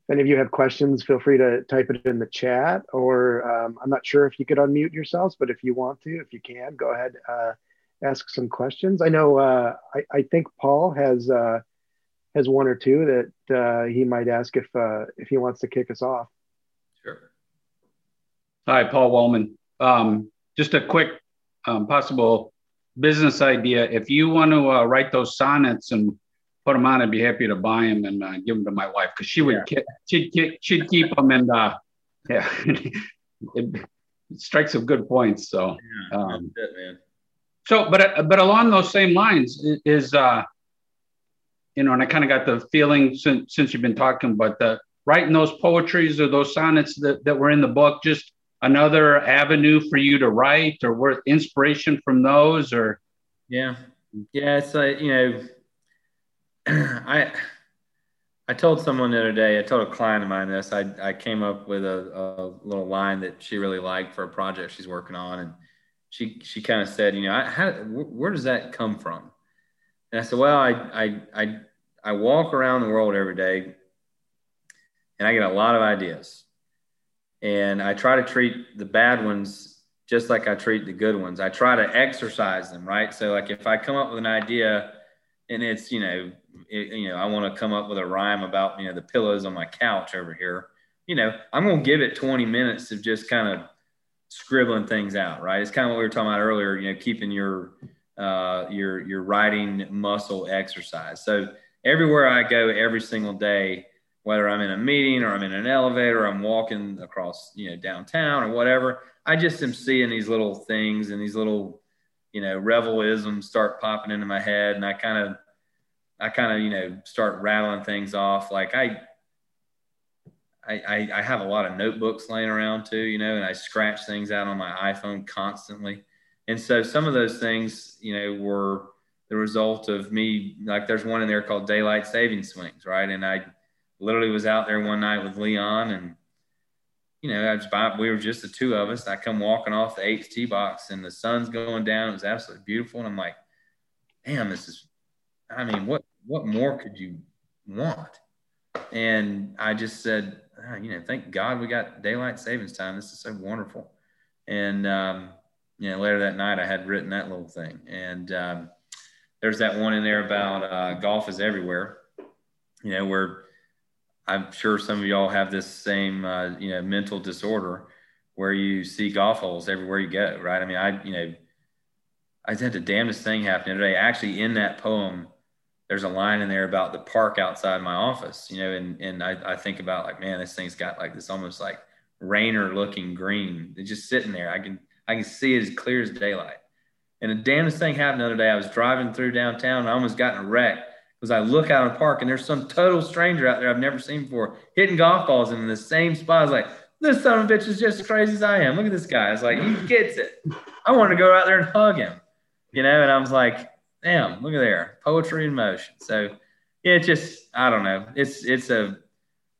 Speaker 2: if any of you have questions, feel free to type it in the chat. Or um, I'm not sure if you could unmute yourselves, but if you want to, if you can, go ahead, uh, ask some questions. I know uh, I, I think Paul has uh, has one or two that uh, he might ask if uh, if he wants to kick us off.
Speaker 3: Sure.
Speaker 4: Hi, Paul Wellman. Um, just a quick um, possible business idea. If you want to uh, write those sonnets and put them on, I'd be happy to buy them and uh, give them to my wife because she would yeah. she'd, she'd keep them and uh, yeah, it, it, strikes some good points. So, yeah, um, it, so but uh, but along those same lines is uh, you know, and I kind of got the feeling since since you've been talking, but the writing those poetries or those sonnets that, that were in the book, just another avenue for you to write or worth inspiration from those or
Speaker 3: yeah. Yeah, it's like, you know, I I told someone the other day, I told a client of mine this. I, I came up with a, a little line that she really liked for a project she's working on. And she, she kind of said, you know, I, how, where does that come from? And I said, well, I, I, I, I walk around the world every day and I get a lot of ideas. And I try to treat the bad ones just like I treat the good ones. I try to exercise them, right? So, like, if I come up with an idea and it's, you know, it, you know, I want to come up with a rhyme about, you know, the pillows on my couch over here, you know, I'm to give it 20 minutes of just kind of scribbling things out, right? It's kind of what we were talking about earlier, you know, keeping your, uh, your, your writing muscle exercise. So everywhere I go every single day, whether I'm in a meeting or I'm in an elevator, I'm walking across, you know, downtown or whatever, I just am seeing these little things and these little, you know, revelisms start popping into my head. And I kind of, I kind of, you know, start rattling things off. Like I, I, I have a lot of notebooks laying around too, you know, and I scratch things out on my iPhone constantly. And so some of those things, you know, were the result of me, like there's one in there called daylight saving swings. Right. And I literally was out there one night with Leon and, you know, I was by, we were just the two of us. I come walking off the H T box and the sun's going down. It was absolutely beautiful. And I'm like, damn, this is, I mean, what, what more could you want? And I just said, you know, thank God we got daylight savings time. This is so wonderful. And, um, you know, later that night I had written that little thing. And um, there's that one in there about uh, golf is everywhere, you know, where I'm sure some of y'all have this same, uh, you know, mental disorder where you see golf holes everywhere you go, right? I mean, I, you know, I had the damnedest thing happen today. Actually, in that poem, there's a line in there about the park outside my office, you know, and, and I, I think about like, man, this thing's got like this almost like Raynor looking green. It's just sitting there. I can, I can see it as clear as daylight. And the damnedest thing happened the other day. I was driving through downtown and I almost got in a wreck because I look out in the park and there's some total stranger out there I've never seen before hitting golf balls in the same spot. I was like, this son of a bitch is just as crazy as I am. Look at this guy. It's like, he gets it. I want to go out there and hug him, you know? And I was like, damn, look at there, poetry in motion. So yeah, it's just I don't know. It's it's a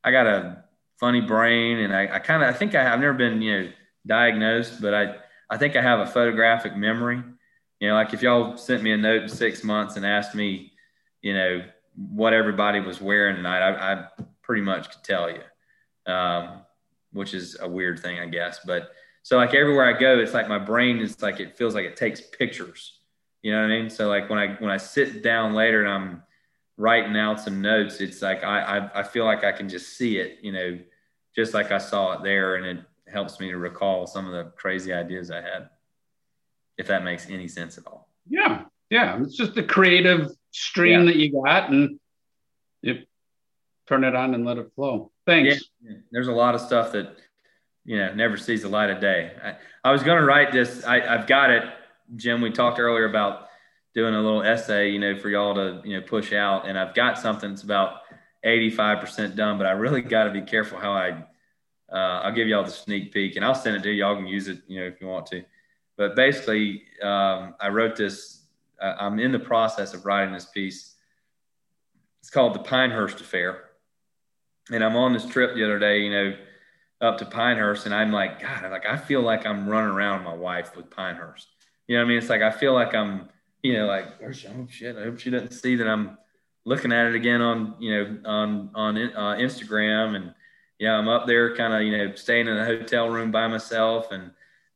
Speaker 3: I got a funny brain, and I, I kind of I think I, have never been you know diagnosed, but I I think I have a photographic memory. You know, like if y'all sent me a note in six months and asked me, you know, what everybody was wearing tonight, I, I pretty much could tell you, um, which is a weird thing, I guess. But so like everywhere I go, it's like my brain is like it feels like it takes pictures you know what I mean? So like when I when I sit down later and I'm writing out some notes, it's like I, I I, feel like I can just see it, you know, just like I saw it there, and it helps me to recall some of the crazy ideas I had. If that makes any sense at all.
Speaker 4: Yeah, yeah, it's just the creative stream yeah. that you got, and you turn it on and let it flow. Thanks.
Speaker 3: Yeah, there's a lot of stuff that you know never sees the light of day. I, I was going to write this. I, I've got it Jim, we talked earlier about doing a little essay, you know, for y'all to, you know, push out. And I've got something that's about 85% done, but I really got to be careful how I, uh, I'll give y'all the sneak peek and I'll send it to you. Y'all can use it, you know, if you want to. But basically, um, I wrote this, uh, I'm in the process of writing this piece. It's called The Pinehurst Affair. And I'm on this trip the other day, you know, up to Pinehurst, and I'm like, God, like I feel like I'm running around my wife with Pinehurst. You know what I mean? It's like I feel like I'm, you know, like oh shit. I hope she doesn't see that I'm looking at it again on, you know, on on uh, Instagram, and yeah, I'm up there, kind of, you know, staying in a hotel room by myself, and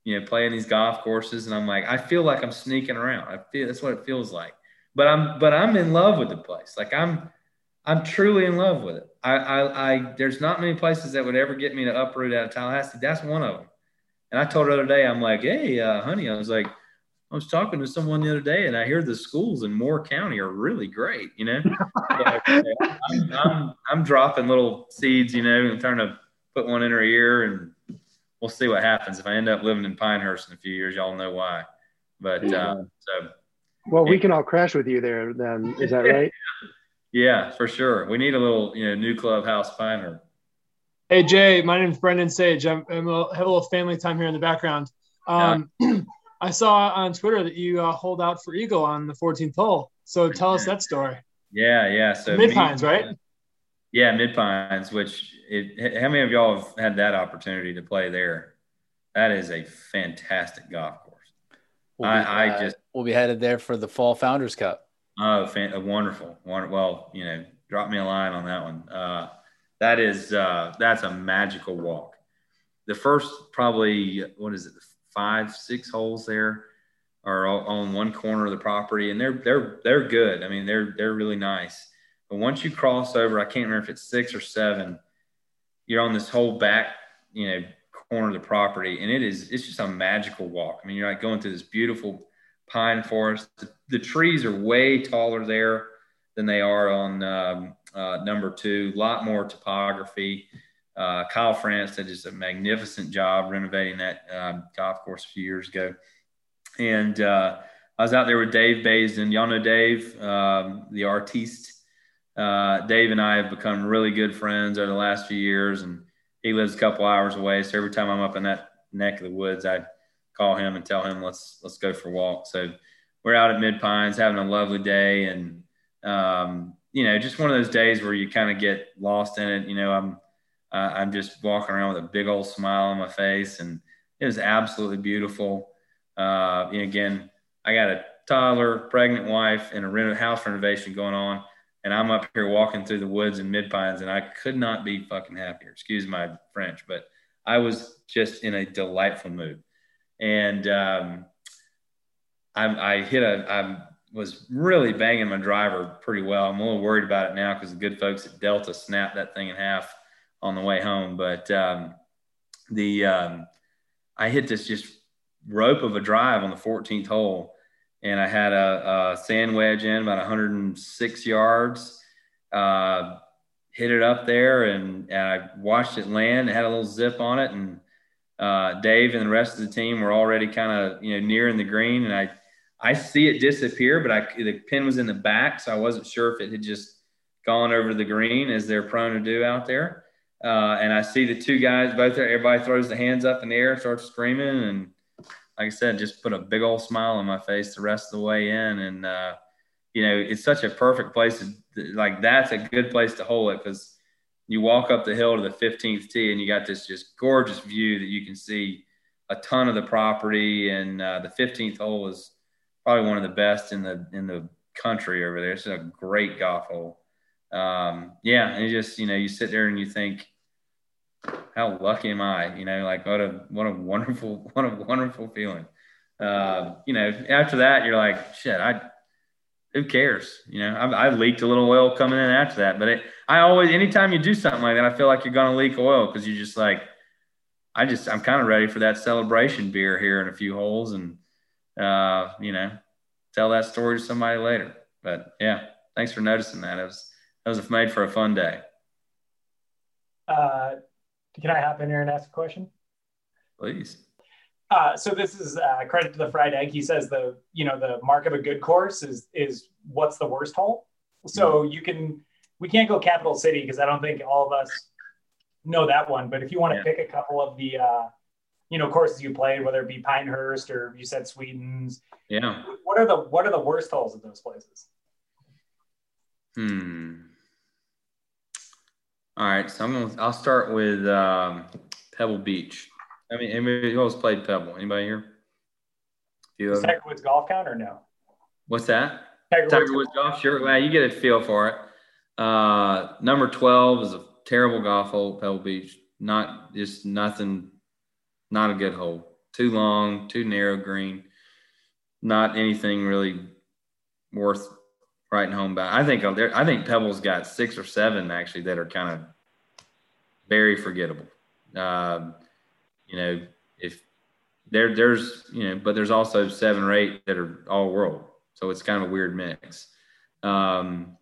Speaker 3: you know, playing these golf courses, and I'm like, I feel like I'm sneaking around. I feel that's what it feels like. But I'm, but I'm in love with the place. Like I'm, I'm truly in love with it. I, I, I, there's not many places that would ever get me to uproot out of Tallahassee. That's one of them. And I told her the other day, I'm like, hey, uh, honey, I was like, I was talking to someone the other day, and I hear the schools in Moore County are really great. You know, so, I'm, I'm, I'm, dropping little seeds. You know, and trying to put one in her ear, and we'll see what happens. If I end up living in Pinehurst in a few years, y'all know why. But uh, so,
Speaker 2: well, we can all crash with you there. Then is that right?
Speaker 3: Yeah, for sure. We need a little, you know, new clubhouse Pinehurst.
Speaker 5: Hey Jay, my name is Brendan Sage. I'm, I'm a, have a little family time here in the background. Um, yeah. I saw on Twitter that you uh, hold out for Eagle on the 14th hole. So tell us that story.
Speaker 3: Yeah, yeah. So
Speaker 5: Mid Pines, right?
Speaker 3: Yeah, Mid Pines. Which it, how many of y'all have had that opportunity to play there? That is a fantastic golf course.
Speaker 6: We'll be, I, uh, just we'll be headed there for the Fall Founders Cup.
Speaker 3: Oh, fan, wonderful! Well, you know, drop me a line on that one. Uh, that is uh, that's a magical walk. The first probably what is it, five, six holes there are on one corner of the property, and they're they're they're good. I mean, they're they're really nice. But once you cross over, I can't remember if it's six or seven. You're on this whole back, you know, corner of the property, and it is it's just a magical walk. I mean, you're like going through this beautiful pine forest. The, the trees are way taller there than they are on um, uh, number two. A lot more topography. Uh, Kyle Franz did just a magnificent job renovating that um, golf course a few years ago. And uh, I was out there with Dave Baysden. Y'all know Dave, um, the artiste. Uh, Dave and I have become really good friends over the last few years, and he lives a couple hours away. So every time I'm up in that neck of the woods, I call him and tell him let's let's go for a walk. So we're out at Mid Pines having a lovely day, and um, you know, just one of those days where you kind of get lost in it. You know, I'm uh, I'm just walking around with a big old smile on my face, and it was absolutely beautiful. Uh, and again, I got a toddler, pregnant wife, and a reno- house renovation going on, and I'm up here walking through the woods and Mid Pines, and I could not be fucking happier. Excuse my French, but I was just in a delightful mood, and um, I, I hit a. I was really banging my driver pretty well. I'm a little worried about it now because the good folks at Delta snapped that thing in half on the way home. But um, the um, I hit this just rope of a drive on the 14th hole, and I had a, a sand wedge in about 106 yards. Uh, hit it up there, and, and, I watched it land. It had a little zip on it, and uh, Dave and the rest of the team were already kind of you know nearing the green, and I I see it disappear, but I the pin was in the back, so I wasn't sure if it had just gone over the green as they're prone to do out there. Uh, and I see the two guys both there. Everybody throws the hands up in the air, starts screaming, and like I said, just put a big old smile on my face the rest of the way in. And uh, you know, it's such a perfect place. To, like that's a good place to hold it because you walk up the hill to the 15th tee, and you got this just gorgeous view that you can see a ton of the property. And uh, the 15th hole is probably one of the best in the in the country over there. It's a great golf hole um, yeah, and just you know you sit there and you think, how lucky am I? You know, like what a what a wonderful what a wonderful feeling. Uh, you know, after that you're like, shit, I who cares? You know, I've, I've leaked a little oil coming in after that, but it, I always anytime you do something like that, I feel like you're gonna leak oil because you're just like. I just I'm kind of ready for that celebration beer here in a few holes and uh, you know tell that story to somebody later. But yeah, thanks for noticing that. It was that was made for a fun day.
Speaker 7: Uh, can I hop in here and ask a question?
Speaker 3: Please.
Speaker 7: Uh, so this is uh, credit to the fried egg. He says the you know the mark of a good course is is what's the worst hole. So mm-hmm. you can we can't go capital city because I don't think all of us know that one. But if you want to yeah. pick a couple of the uh, you know courses you played, whether it be Pinehurst or you said Sweetens,
Speaker 3: yeah.
Speaker 7: What are the what are the worst holes of those places?
Speaker 3: Hmm. All right, so I'm gonna. I'll start with um, Pebble Beach. I mean, anybody who else played Pebble? Anybody here?
Speaker 7: You Does Tiger Woods golf count or no?
Speaker 3: What's that? Tiger, Tiger Woods, Woods golf. Sure. Well, you get a feel for it. Uh, number twelve is a terrible golf hole, Pebble Beach. Not just nothing. Not a good hole. Too long. Too narrow green. Not anything really worth writing home about. I think I think Pebble's got six or seven actually that are kind of very forgettable. Um, you know, if there there's you know, but there's also seven or eight that are all world, so it's kind of a weird mix. Um,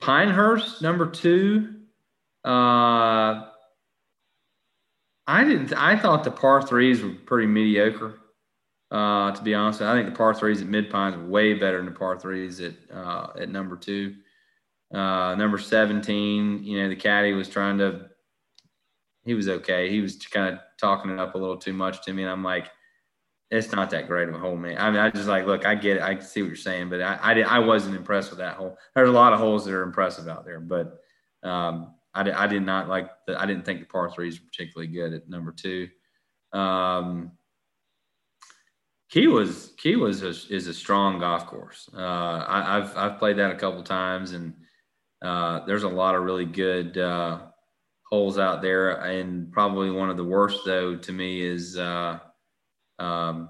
Speaker 3: Pinehurst number two. Uh, I didn't. I thought the par threes were pretty mediocre. Uh, to be honest, I think the par threes at Mid Pines way better than the par threes at uh, at number two. Uh, number 17, you know, the caddy was trying to, he was okay. He was kind of talking it up a little too much to me. And I'm like, it's not that great of a hole, man. I mean, I just like, look, I get it. I see what you're saying, but I, I, did, I wasn't impressed with that hole. There's a lot of holes that are impressive out there, but um, I, did, I did not like the, I didn't think the par threes were particularly good at number two. Um, Key was Key was a, is a strong golf course. Uh, I, have I've played that a couple times, and uh, there's a lot of really good uh, holes out there. And probably one of the worst, though, to me is uh, um,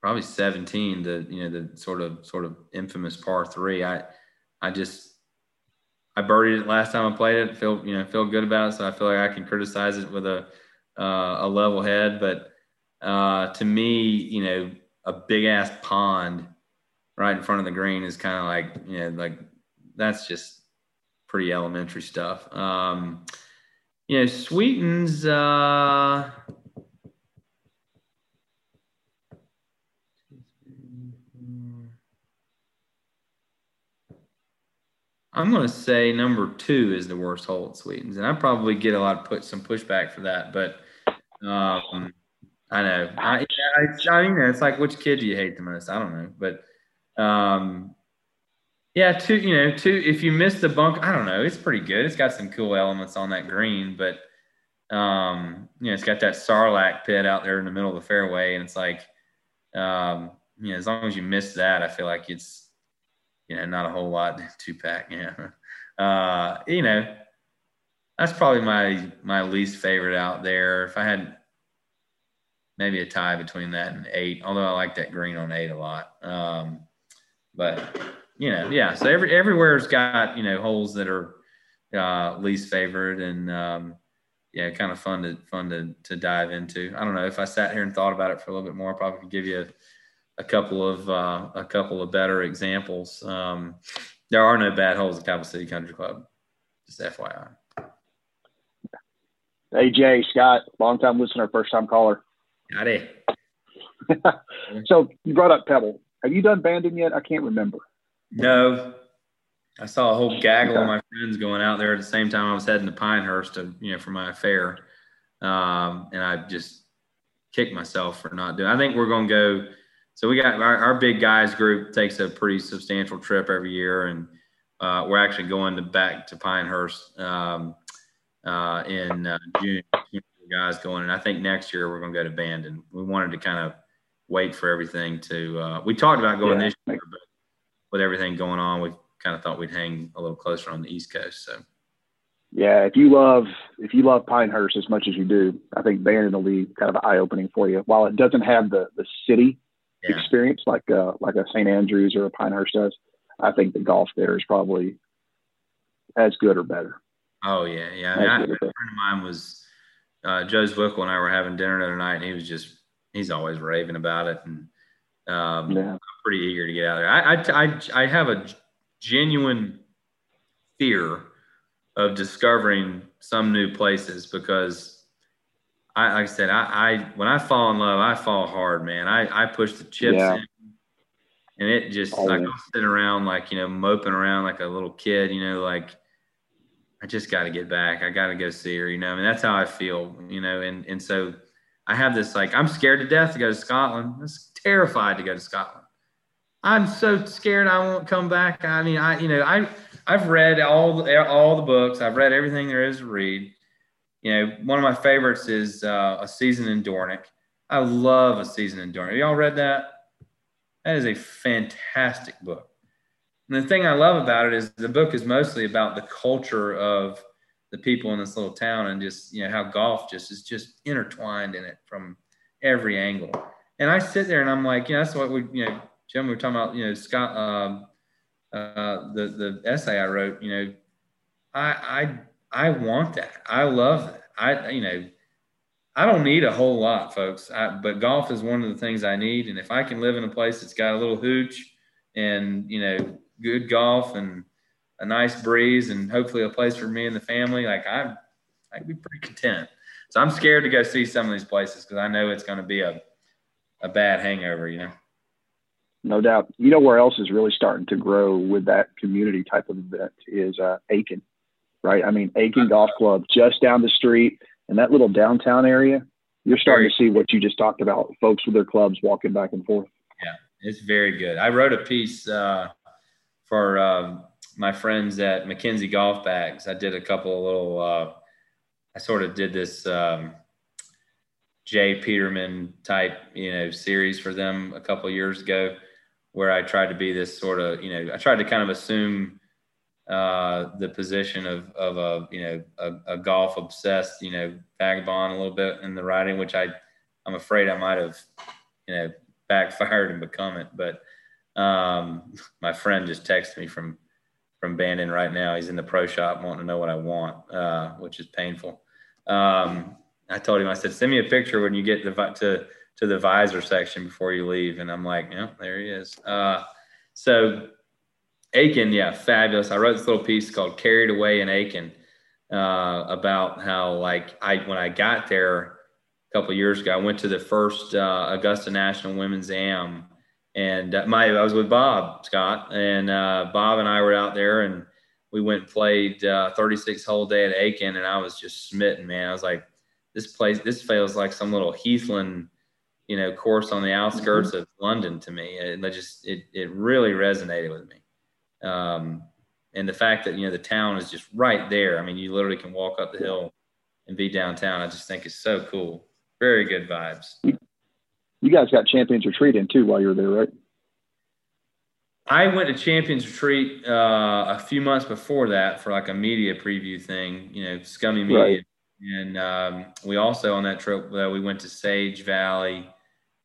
Speaker 3: probably 17. The you know the sort of sort of infamous par three. I I just I birdied it last time I played it. Feel you know feel good about it, so I feel like I can criticize it with a uh, a level head. But uh, to me, you know a big ass pond right in front of the green is kind of like you know like that's just pretty elementary stuff. Um, you know, Sweetens. Uh, I'm going to say number two is the worst hole at Sweetens, and I probably get a lot of put some pushback for that, but um, I know. I, I, I mean, it's like which kid do you hate the most? I don't know, but um, yeah, two. You know, two. If you miss the bunk, I don't know. It's pretty good. It's got some cool elements on that green, but um, you know, it's got that sarlacc pit out there in the middle of the fairway, and it's like, um, you know, as long as you miss that, I feel like it's, you know, not a whole lot to pack. Yeah, uh, you know, that's probably my my least favorite out there. If I had maybe a tie between that and eight. Although I like that green on eight a lot. Um, but you know, yeah. So every everywhere's got you know holes that are uh, least favorite, and um, yeah, kind of fun to fun to to dive into. I don't know if I sat here and thought about it for a little bit more, I probably could give you a, a couple of uh, a couple of better examples. Um, there are no bad holes at Capital City Country Club. Just FYI.
Speaker 8: Jay Scott, long time listener, first time caller.
Speaker 3: Howdy.
Speaker 8: so you brought up Pebble. Have you done Bandon yet? I can't remember.
Speaker 3: No. I saw a whole gaggle okay. of my friends going out there at the same time I was heading to Pinehurst to, you know, for my affair. Um, and I just kicked myself for not doing I think we're going to go. So we got our, our, big guys group takes a pretty substantial trip every year. And uh, we're actually going to back to Pinehurst um, uh, in uh, June guys going. And I think next year we're going to go to Bandon. We wanted to kind of wait for everything to. Uh, we talked about going yeah. this year, but with everything going on, we kind of thought we'd hang a little closer on the East Coast. So.
Speaker 8: Yeah, if you love if you love Pinehurst as much as you do, I think Bandon will be kind of eye opening for you. While it doesn't have the the city yeah. experience like uh, like a St Andrews or a Pinehurst does, I think the golf there is probably as good or better.
Speaker 3: Oh yeah, yeah. I mean, I, a friend of mine was uh, Joe Zwickle and I were having dinner the other night, and he was just he's always raving about it, and um, yeah. I'm pretty eager to get out there. I, I, I, I have a genuine fear of discovering some new places because I, like I said, I, I when I fall in love, I fall hard, man. I, I push the chips yeah. in, and it just like I'm sitting around like you know moping around like a little kid, you know, like I just got to get back. I got to go see her. You know, I mean, that's how I feel. You know, and and so I have this like I'm scared to death to go to Scotland. I'm terrified to go to Scotland. I'm so scared I won't come back. I mean, I you know I I've read all the, all the books. I've read everything there is to read. You know, one of my favorites is uh, a season in Dornoch. I love a season in Dornoch. Have y'all read that? That is a fantastic book. And the thing I love about it is the book is mostly about the culture of the people in this little town and just you know how golf just is just intertwined in it from every angle. And I sit there and I'm like, you know, that's what we, you know, Jim, we were talking about, you know, Scott, um, uh, the the essay I wrote. You know, I I I want that. I love that. I you know, I don't need a whole lot, folks. I, but golf is one of the things I need. And if I can live in a place that's got a little hooch and you know good golf and a nice breeze and hopefully a place for me and the family, like I'm, I'd be pretty content. So I'm scared to go see some of these places because I know it's going to be a, a bad hangover, you know.
Speaker 8: No doubt. You know where else is really starting to grow with that community type of event is uh, Aiken, right? I mean, Aiken Golf Club just down the street in that little downtown area. You're starting to see what you just talked about, folks with their clubs walking back and forth.
Speaker 3: Yeah, it's very good. I wrote a piece uh, for um, my friends at MacKenzie Golf Bags. I did a couple of little. Uh, I sort of did this um, J. Peterman type, you know, series for them a couple years ago, where I tried to be this sort of, you know, I tried to kind of assume uh, the position of of a you know a, a, golf obsessed you know vagabond a little bit in the writing, which I I'm afraid I might have you know backfired and become it. But um, my friend just texted me from from Bandon right now. He's in the pro shop wanting to know what I want, uh, which is painful. Um, I told him, I said, send me a picture when you get to, to, to the visor section before you leave. And I'm like, yeah, there he is. Uh, so Aiken, yeah, fabulous. I wrote this little piece called Carried Away in Aiken uh, about how, like, I when I got there a couple years ago, I went to the first uh, Augusta National Women's Am, and uh, my I was with Bob Scott, and uh, Bob and I were out there, and we went and played uh, 36 whole day at Aiken, and I was just smitten, man. I was like, this place, this feels like some little Heathland, you know, course on the outskirts mm-hmm. of London to me. And it just it it really resonated with me. Um, and the fact that you know the town is just right there. I mean, you literally can walk up the hill and be downtown. I just think it's so cool. Very good vibes.
Speaker 8: You guys got Champions Retreat in too while you were there, right?
Speaker 3: I went to Champions Retreat uh, a few months before that for like a media preview thing, you know, scummy media. Right. And um, we also on that trip uh, we went to Sage Valley,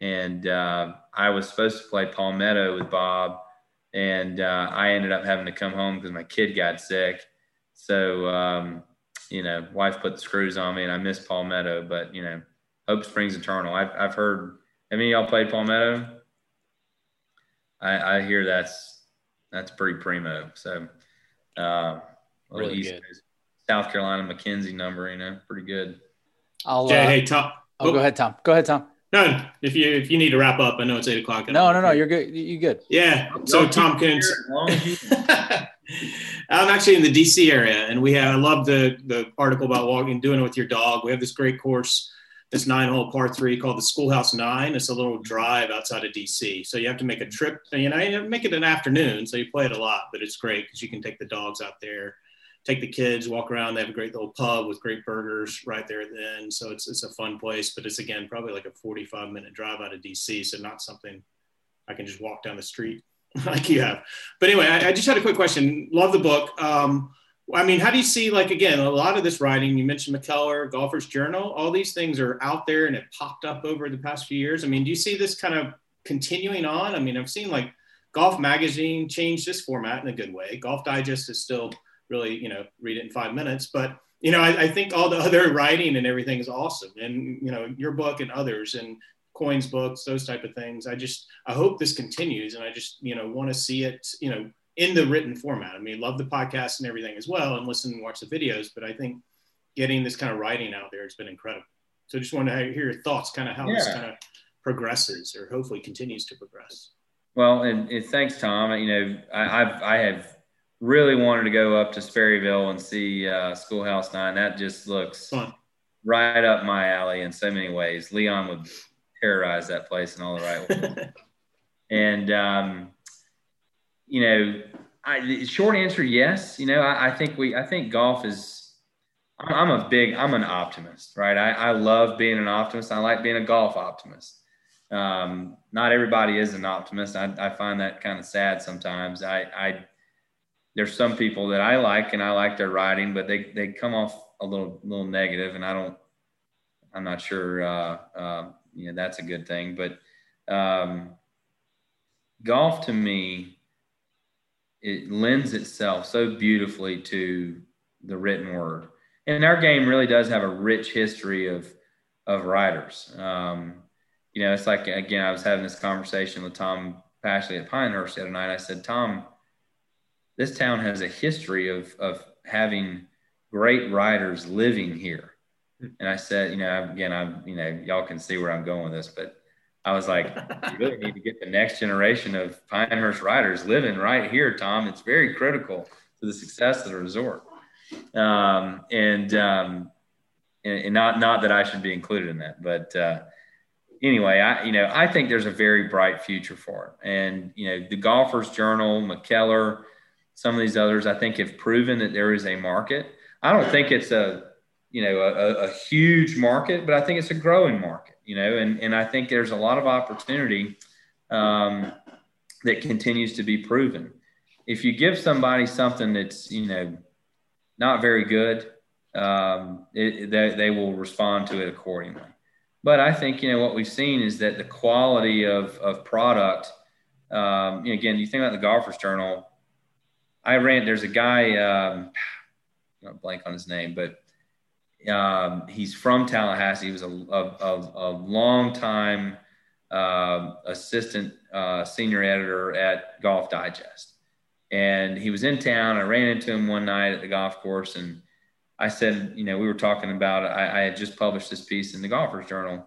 Speaker 3: and uh, I was supposed to play Palmetto with Bob, and uh, I ended up having to come home because my kid got sick. So um, you know, wife put the screws on me, and I missed Palmetto. But you know, hope springs eternal. I've I've heard. I mean, y'all played Palmetto. I, I hear that's that's pretty primo. So uh, really East good. South Carolina McKenzie number, you know, pretty good.
Speaker 9: I'll, Jay, uh, hey Tom.
Speaker 1: Oh, go ahead, Tom. Go ahead, Tom.
Speaker 9: No, if you if you need to wrap up, I know it's eight o'clock.
Speaker 1: No, no, no, you're good. You're good?
Speaker 9: Yeah. So Tompkins. I'm actually in the DC area, and we have. I love the the article about walking, doing it with your dog. We have this great course, this nine hole par three called the Schoolhouse Nine. It's a little drive outside of DC, so you have to make a trip. You know, make it an afternoon, so you play it a lot, but it's great because you can take the dogs out there take the kids, walk around. They have a great little pub with great burgers right there at the end. So it's, it's a fun place, but it's again, probably like a 45 minute drive out of DC. So not something I can just walk down the street like you have. But anyway, I, I just had a quick question. Love the book. Um, I mean, how do you see, like, again, a lot of this writing, you mentioned McKellar, Golfer's Journal, all these things are out there and it popped up over the past few years. I mean, do you see this kind of continuing on? I mean, I've seen like Golf Magazine change this format in a good way. Golf Digest is still really, you know, read it in five minutes. But, you know, I, I think all the other writing and everything is awesome. And, you know, your book and others and Coyne's books, those type of things. I just, I hope this continues. And I just, you know, want to see it, you know, in the written format. I mean, love the podcast and everything as well and listen and watch the videos. But I think getting this kind of writing out there has been incredible. So just want to hear your thoughts, kind of how yeah. this kind of progresses or hopefully continues to progress.
Speaker 3: Well, and, and thanks, Tom. You know, I, I've I have really wanted to go up to Sperryville and see uh, Schoolhouse Nine. That just looks Fun. right up my alley in so many ways. Leon would terrorize that place in all the right ways. and um, you know, I, short answer, yes. You know, I, I, think we, I think golf is. I'm a big, I'm an optimist, right? I, I love being an optimist. I like being a golf optimist. Um, not everybody is an optimist. I, I find that kind of sad sometimes. I, I there's some people that I like and I like their writing, but they, they come off a little, little negative and I don't, I'm not sure, uh, uh, you know, that's a good thing, but, um, golf to me, it lends itself so beautifully to the written word. And our game really does have a rich history of, of writers. Um, you know, it's like, again, I was having this conversation with Tom Pashley at Pinehurst the other night. I said, Tom, this town has a history of of having great writers living here. And I said, you know, again, I'm, you know, y'all can see where I'm going with this, but I was like, you really need to get the next generation of Pinehurst writers living right here, Tom. It's very critical to the success of the resort. Um, and, um, and, and, not not that I should be included in that, but uh, anyway, I you know I think there's a very bright future for it. And you know, the Golfers Journal, McKellar, some of these others, I think have proven that there is a market. I don't think it's a you know a, a huge market, but I think it's a growing market. You know, and and I think there's a lot of opportunity um, that continues to be proven. If you give somebody something that's you know not very good, um, it, they, they will respond to it accordingly. But I think you know what we've seen is that the quality of of product. Um, you know, again, you think about the Golfers Journal. I ran. There's a guy. Um, I don't blank on his name, but um, he's from Tallahassee. He was a, a, a, a long time uh, assistant uh, senior editor at Golf Digest and he was in town. I ran into him one night at the golf course, and I said, you know, we were talking about. I, I had just published this piece in the Golfers Journal,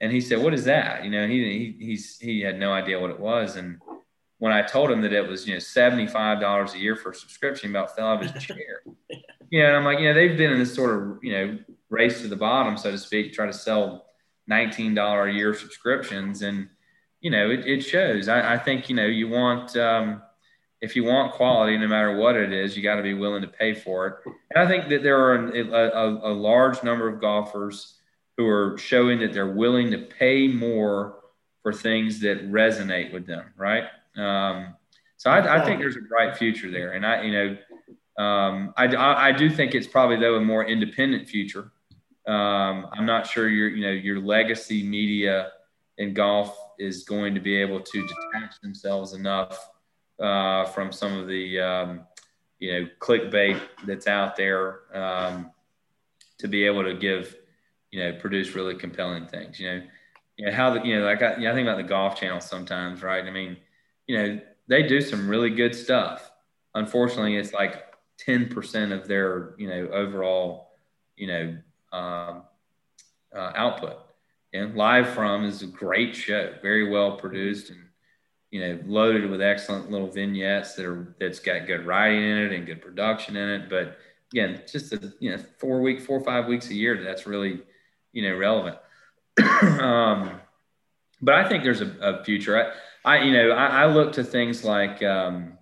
Speaker 3: and he said, "What is that?" You know, he he he's he had no idea what it was, and when I told him that it was you know seventy five dollars a year for a subscription, he about fell out of his chair. you know, and I'm like, you know, they've been in this sort of you know race to the bottom, so to speak, try to sell nineteen dollar a year subscriptions, and you know, it, it shows. I, I think you know you want. Um, if you want quality, no matter what it is, you got to be willing to pay for it. And I think that there are a, a, large number of golfers who are showing that they're willing to pay more for things that resonate with them, right? Um, so I, I, think there's a bright future there, and I, you know, um, I, I, do think it's probably though a more independent future. Um, I'm not sure your, you know, your legacy media in golf is going to be able to detach themselves enough uh, from some of the um, you know clickbait that's out there um, to be able to give you know produce really compelling things. You know, you know how the you know like I, you know, I think about the Golf Channel sometimes, right? I mean, you know they do some really good stuff. Unfortunately, it's like ten percent of their you know overall you know um, uh, output. And live from is a great show, very well produced and you know, loaded with excellent little vignettes that are that's got good writing in it and good production in it. But again, just a you know four week, four or five weeks a year that's really you know relevant. um, but I think there's a, a future. I, I, you know I, I, look to things like um,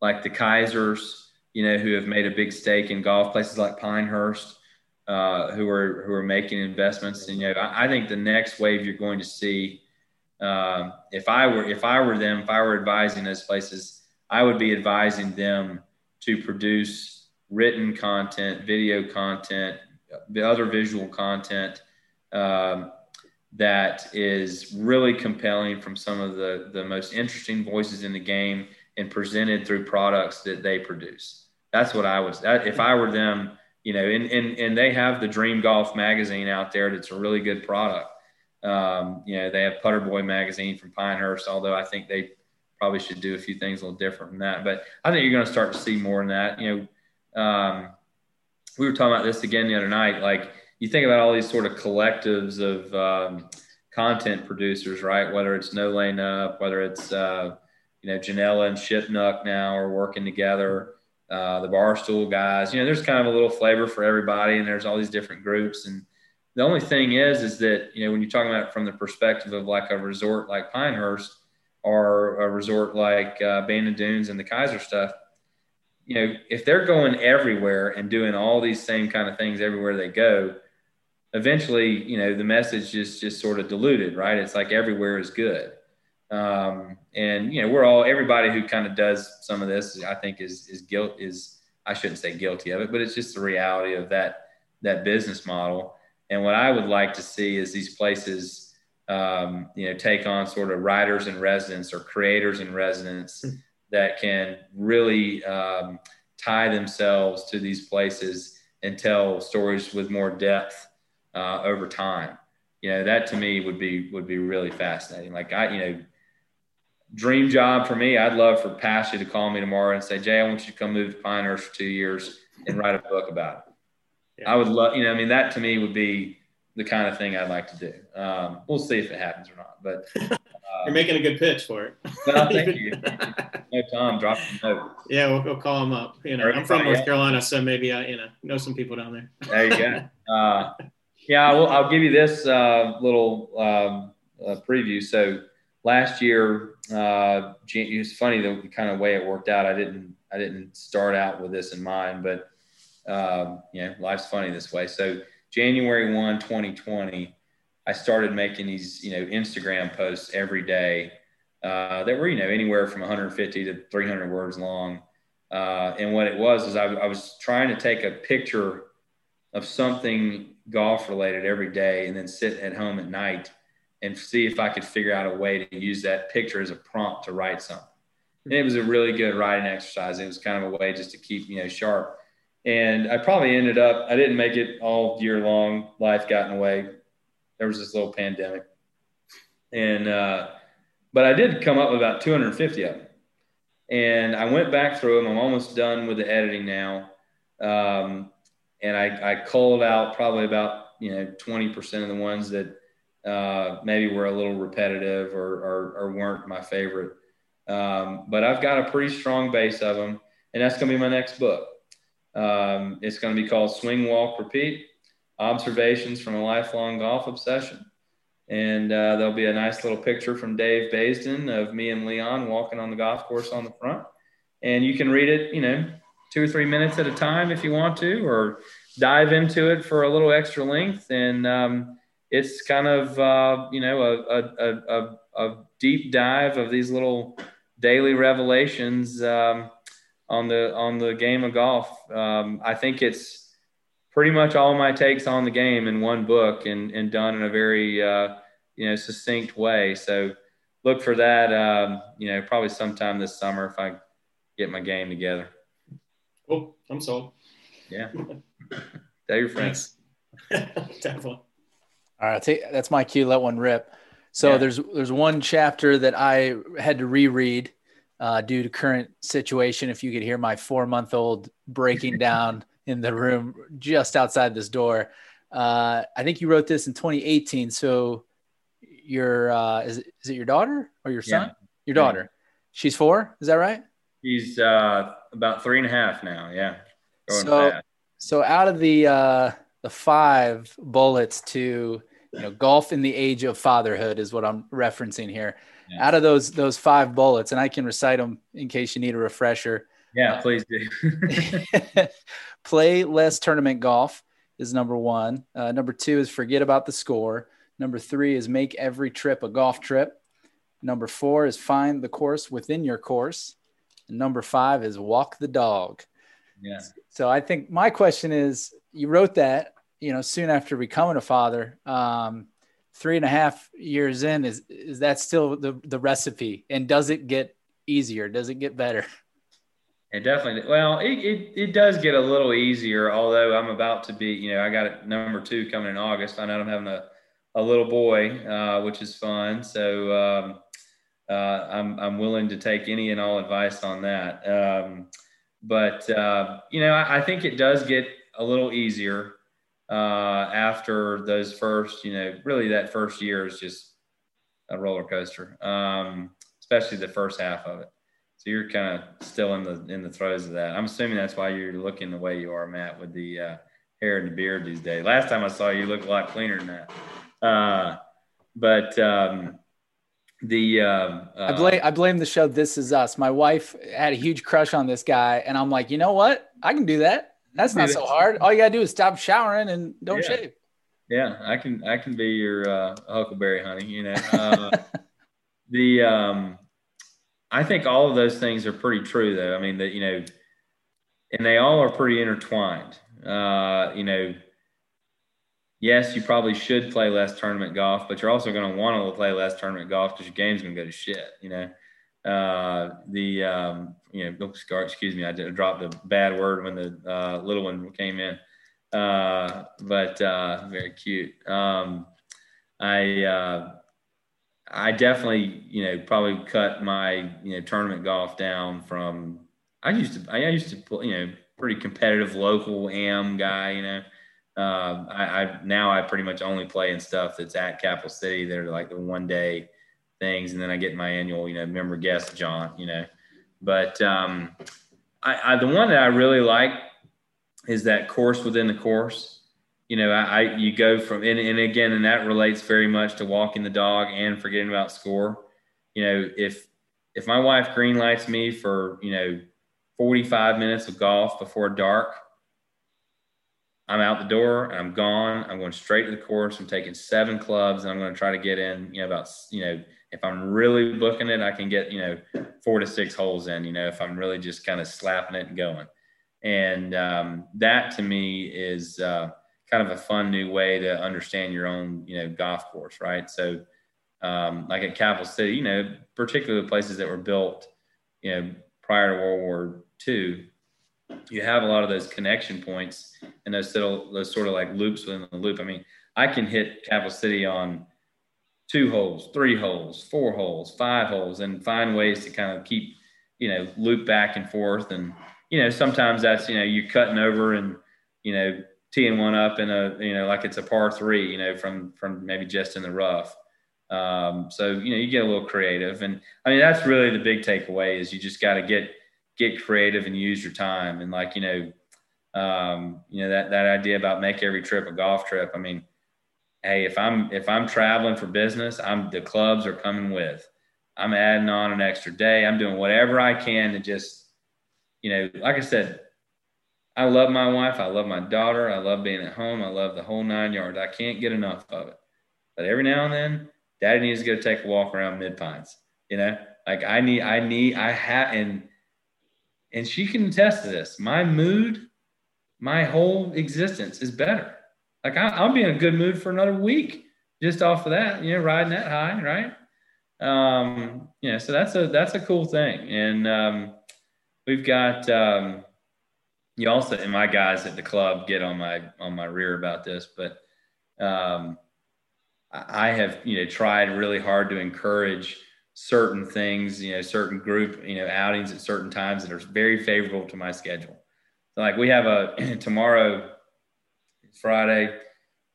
Speaker 3: like the Keisers, you know, who have made a big stake in golf places like Pinehurst. Uh, who are who are making investments, and you know, I, I think the next wave you're going to see um, if I were if I were them, if I were advising those places, I would be advising them to produce written content, video content, the other visual content um, that is really compelling from some of the the most interesting voices in the game and presented through products that they produce. That's what I was. That, if I were them, you know, and, and and they have the Dream Golf magazine out there. That's a really good product um, you know, they have Putter Boy magazine from Pinehurst, although I think they probably should do a few things a little different from that. But I think you're going to start to see more in that. You know, um, we were talking about this again the other night. Like you think about all these sort of collectives of um, content producers, right? Whether it's No Laying Up, whether it's uh, you know Ginella and Shipnuck now are working together. Uh, the Barstool guys, you know, there's kind of a little flavor for everybody, and there's all these different groups and the only thing is, is that, you know, when you're talking about it from the perspective of like a resort like Pinehurst or a resort like uh, Bandon Dunes and the Keiser stuff, you know, if they're going everywhere and doing all these same kind of things everywhere they go, eventually, you know, the message is just sort of diluted, right? It's like everywhere is good. Um, and, you know, we're all, everybody who kind of does some of this, I think is, is guilt is, I shouldn't say guilty of it, but it's just the reality of that, that business model. And what I would like to see is these places, um, you know, take on sort of writers in residence or creators in residence hmm. that can really um, tie themselves to these places and tell stories with more depth uh, over time. You know, that to me would be would be really fascinating. Like I, you know, dream job for me. I'd love for Pasha to call me tomorrow and say, Jay, I want you to come move to Pinehurst for two years and write a book about it. Yeah. I would love, you know, I mean, that to me would be the kind of thing I'd like to do. Um, we'll see if it happens or not. But uh,
Speaker 9: you're making a good pitch for it.
Speaker 3: well, thank you. no, Tom, drop a note.
Speaker 9: Yeah, we'll, we'll call him up. You know, I'm from North Carolina, so maybe I, you know, know some people down there.
Speaker 3: There you go. Uh, yeah, will, I'll give you this uh, little um, uh, preview. So last year, uh, it was funny the kind of way it worked out. I didn't I didn't start out with this in mind, but um, life's funny this way. So January 1, 2020, I started making these, you know, Instagram posts every day uh, that were, you know, anywhere from 150 to 300 words long. Uh, and what it was is I, I, was trying to take a picture of something golf related every day and then sit at home at night and see if I could figure out a way to use that picture as a prompt to write something. And it was a really good writing exercise. It was kind of a way just to keep, you know, sharp. And I probably ended up, I didn't make it all year long. Life got in the way. There was this little pandemic. And, uh, but I did come up with about 250 of them. And I went back through them. I'm almost done with the editing now. Um, and I, I culled out probably about, you know, 20% of the ones that uh, maybe were a little repetitive or, or, or weren't my favorite. Um, but I've got a pretty strong base of them. And that's going to be my next book. Um, it's going to be called Swing, Walk, Repeat Observations from a Lifelong Golf Obsession. And uh, there'll be a nice little picture from Dave Baysden of me and Leon walking on the golf course on the front. And you can read it, you know, two or three minutes at a time if you want to, or dive into it for a little extra length. And um, it's kind of, uh, you know, a, a, a, a, deep dive of these little daily revelations. Um, on the on the game of golf. Um, I think it's pretty much all my takes on the game in one book and and done in a very uh, you know succinct way. So look for that. Um, you know, probably sometime this summer if I get my game together.
Speaker 9: Cool. I'm sold.
Speaker 3: Yeah. Tell your friends.
Speaker 1: Definitely. All right, take, that's my cue. Let one rip. So yeah. there's there's one chapter that I had to reread uh, due to current situation. If you could hear my four month old breaking down in the room just outside this door. Uh, I think you wrote this in 2018. So your uh, is it, is it your daughter or your son? Yeah. Your daughter. Yeah. She's four. Is that right?
Speaker 3: She's uh, about three and a half now. Yeah.
Speaker 1: Going so, fast. so out of the uh, the five bullets to you know golf in the age of fatherhood is what I'm referencing here yeah. out of those those five bullets, and I can recite them in case you need a refresher.
Speaker 3: Yeah, please do.
Speaker 1: play less tournament golf is number one. Uh, number two is forget about the score. Number three is make every trip a golf trip. Number four is find the course within your course. Number five is walk the dog.
Speaker 3: Yeah.
Speaker 1: So I think my question is, you wrote that, you know, soon after becoming a father. Um, three and a half years in is is that still the the recipe and does it get easier does it get better
Speaker 3: it definitely well it, it, it does get a little easier although i'm about to be you know i got number two coming in august i know i'm having a, a little boy uh, which is fun so um, uh, I'm, I'm willing to take any and all advice on that um, but uh, you know I, I think it does get a little easier uh, after those first, you know, really that first year is just a roller coaster, um, especially the first half of it. So you're kind of still in the in the throes of that. I'm assuming that's why you're looking the way you are, Matt, with the uh, hair and the beard these days. Last time I saw you, you looked a lot cleaner than that. Uh, but um, the um,
Speaker 1: uh, I blame I blame the show This Is Us. My wife had a huge crush on this guy, and I'm like, you know what? I can do that. That's not so hard. All you gotta do is stop showering and don't
Speaker 3: yeah.
Speaker 1: shave.
Speaker 3: Yeah, I can I can be your uh, Huckleberry honey. You know, uh, the um, I think all of those things are pretty true though. I mean that you know, and they all are pretty intertwined. Uh, you know, yes, you probably should play less tournament golf, but you're also going to want to play less tournament golf because your game's going to go to shit. You know, uh, the um, you know, excuse me, I dropped a bad word when the uh, little one came in, uh, but uh, very cute. Um, I uh, I definitely you know probably cut my you know tournament golf down from I used to I used to you know pretty competitive local am guy you know Um, I, I, now I pretty much only play in stuff that's at Capital City. They're like the one day things, and then I get my annual, you know, member guest John, you know. But um, I, I, the one that I really like is that course within the course. You know, I, I you go from and, and again, and that relates very much to walking the dog and forgetting about score. You know, if if my wife green lights me for you know 45 minutes of golf before dark I'm out the door and I'm gone. I'm going straight to the course. I'm taking seven clubs and I'm going to try to get in, you know, about, you know, if I'm really booking it, I can get, you know, four to six holes in, you know, if I'm really just kind of slapping it and going. And um, that to me is uh, kind of a fun new way to understand your own, you know, golf course, right? So, um, like at Capital City, you know, particularly places that were built, you know, prior to World War II, you have a lot of those connection points and those little those sort of like loops within the loop. I mean, I can hit Capital City on two holes, three holes, four holes, five holes, and find ways to kind of keep, you know, loop back and forth. And, you know, sometimes that's, you know, you're cutting over and, you know, teeing one up in a, you know, like it's a par three, you know, from, from maybe just in the rough. Um, so, you know, you get a little creative. And I mean, that's really the big takeaway is you just got to get, get creative and use your time. And like, you know, um, you know, that, that idea about make every trip a golf trip. I mean, Hey, if I'm, if I'm traveling for business, I'm, the clubs are coming with, I'm adding on an extra day. I'm doing whatever I can to just, you know, like I said, I love my wife. I love my daughter. I love being at home. I love the whole nine yards. I can't get enough of it. But every now and then, daddy needs to go take a walk around mid pines, you know, like I need, I need, I have, and and she can attest to this. My mood, my whole existence is better. Like I, will be in a good mood for another week just off of that, you know, riding that high, right? Um, yeah, so that's a that's a cool thing. And um, we've got um, you also and my guys at the club get on my on my rear about this, but um, I have you know tried really hard to encourage certain things, you know, certain group, you know, outings at certain times that are very favorable to my schedule. So like we have a tomorrow, Friday.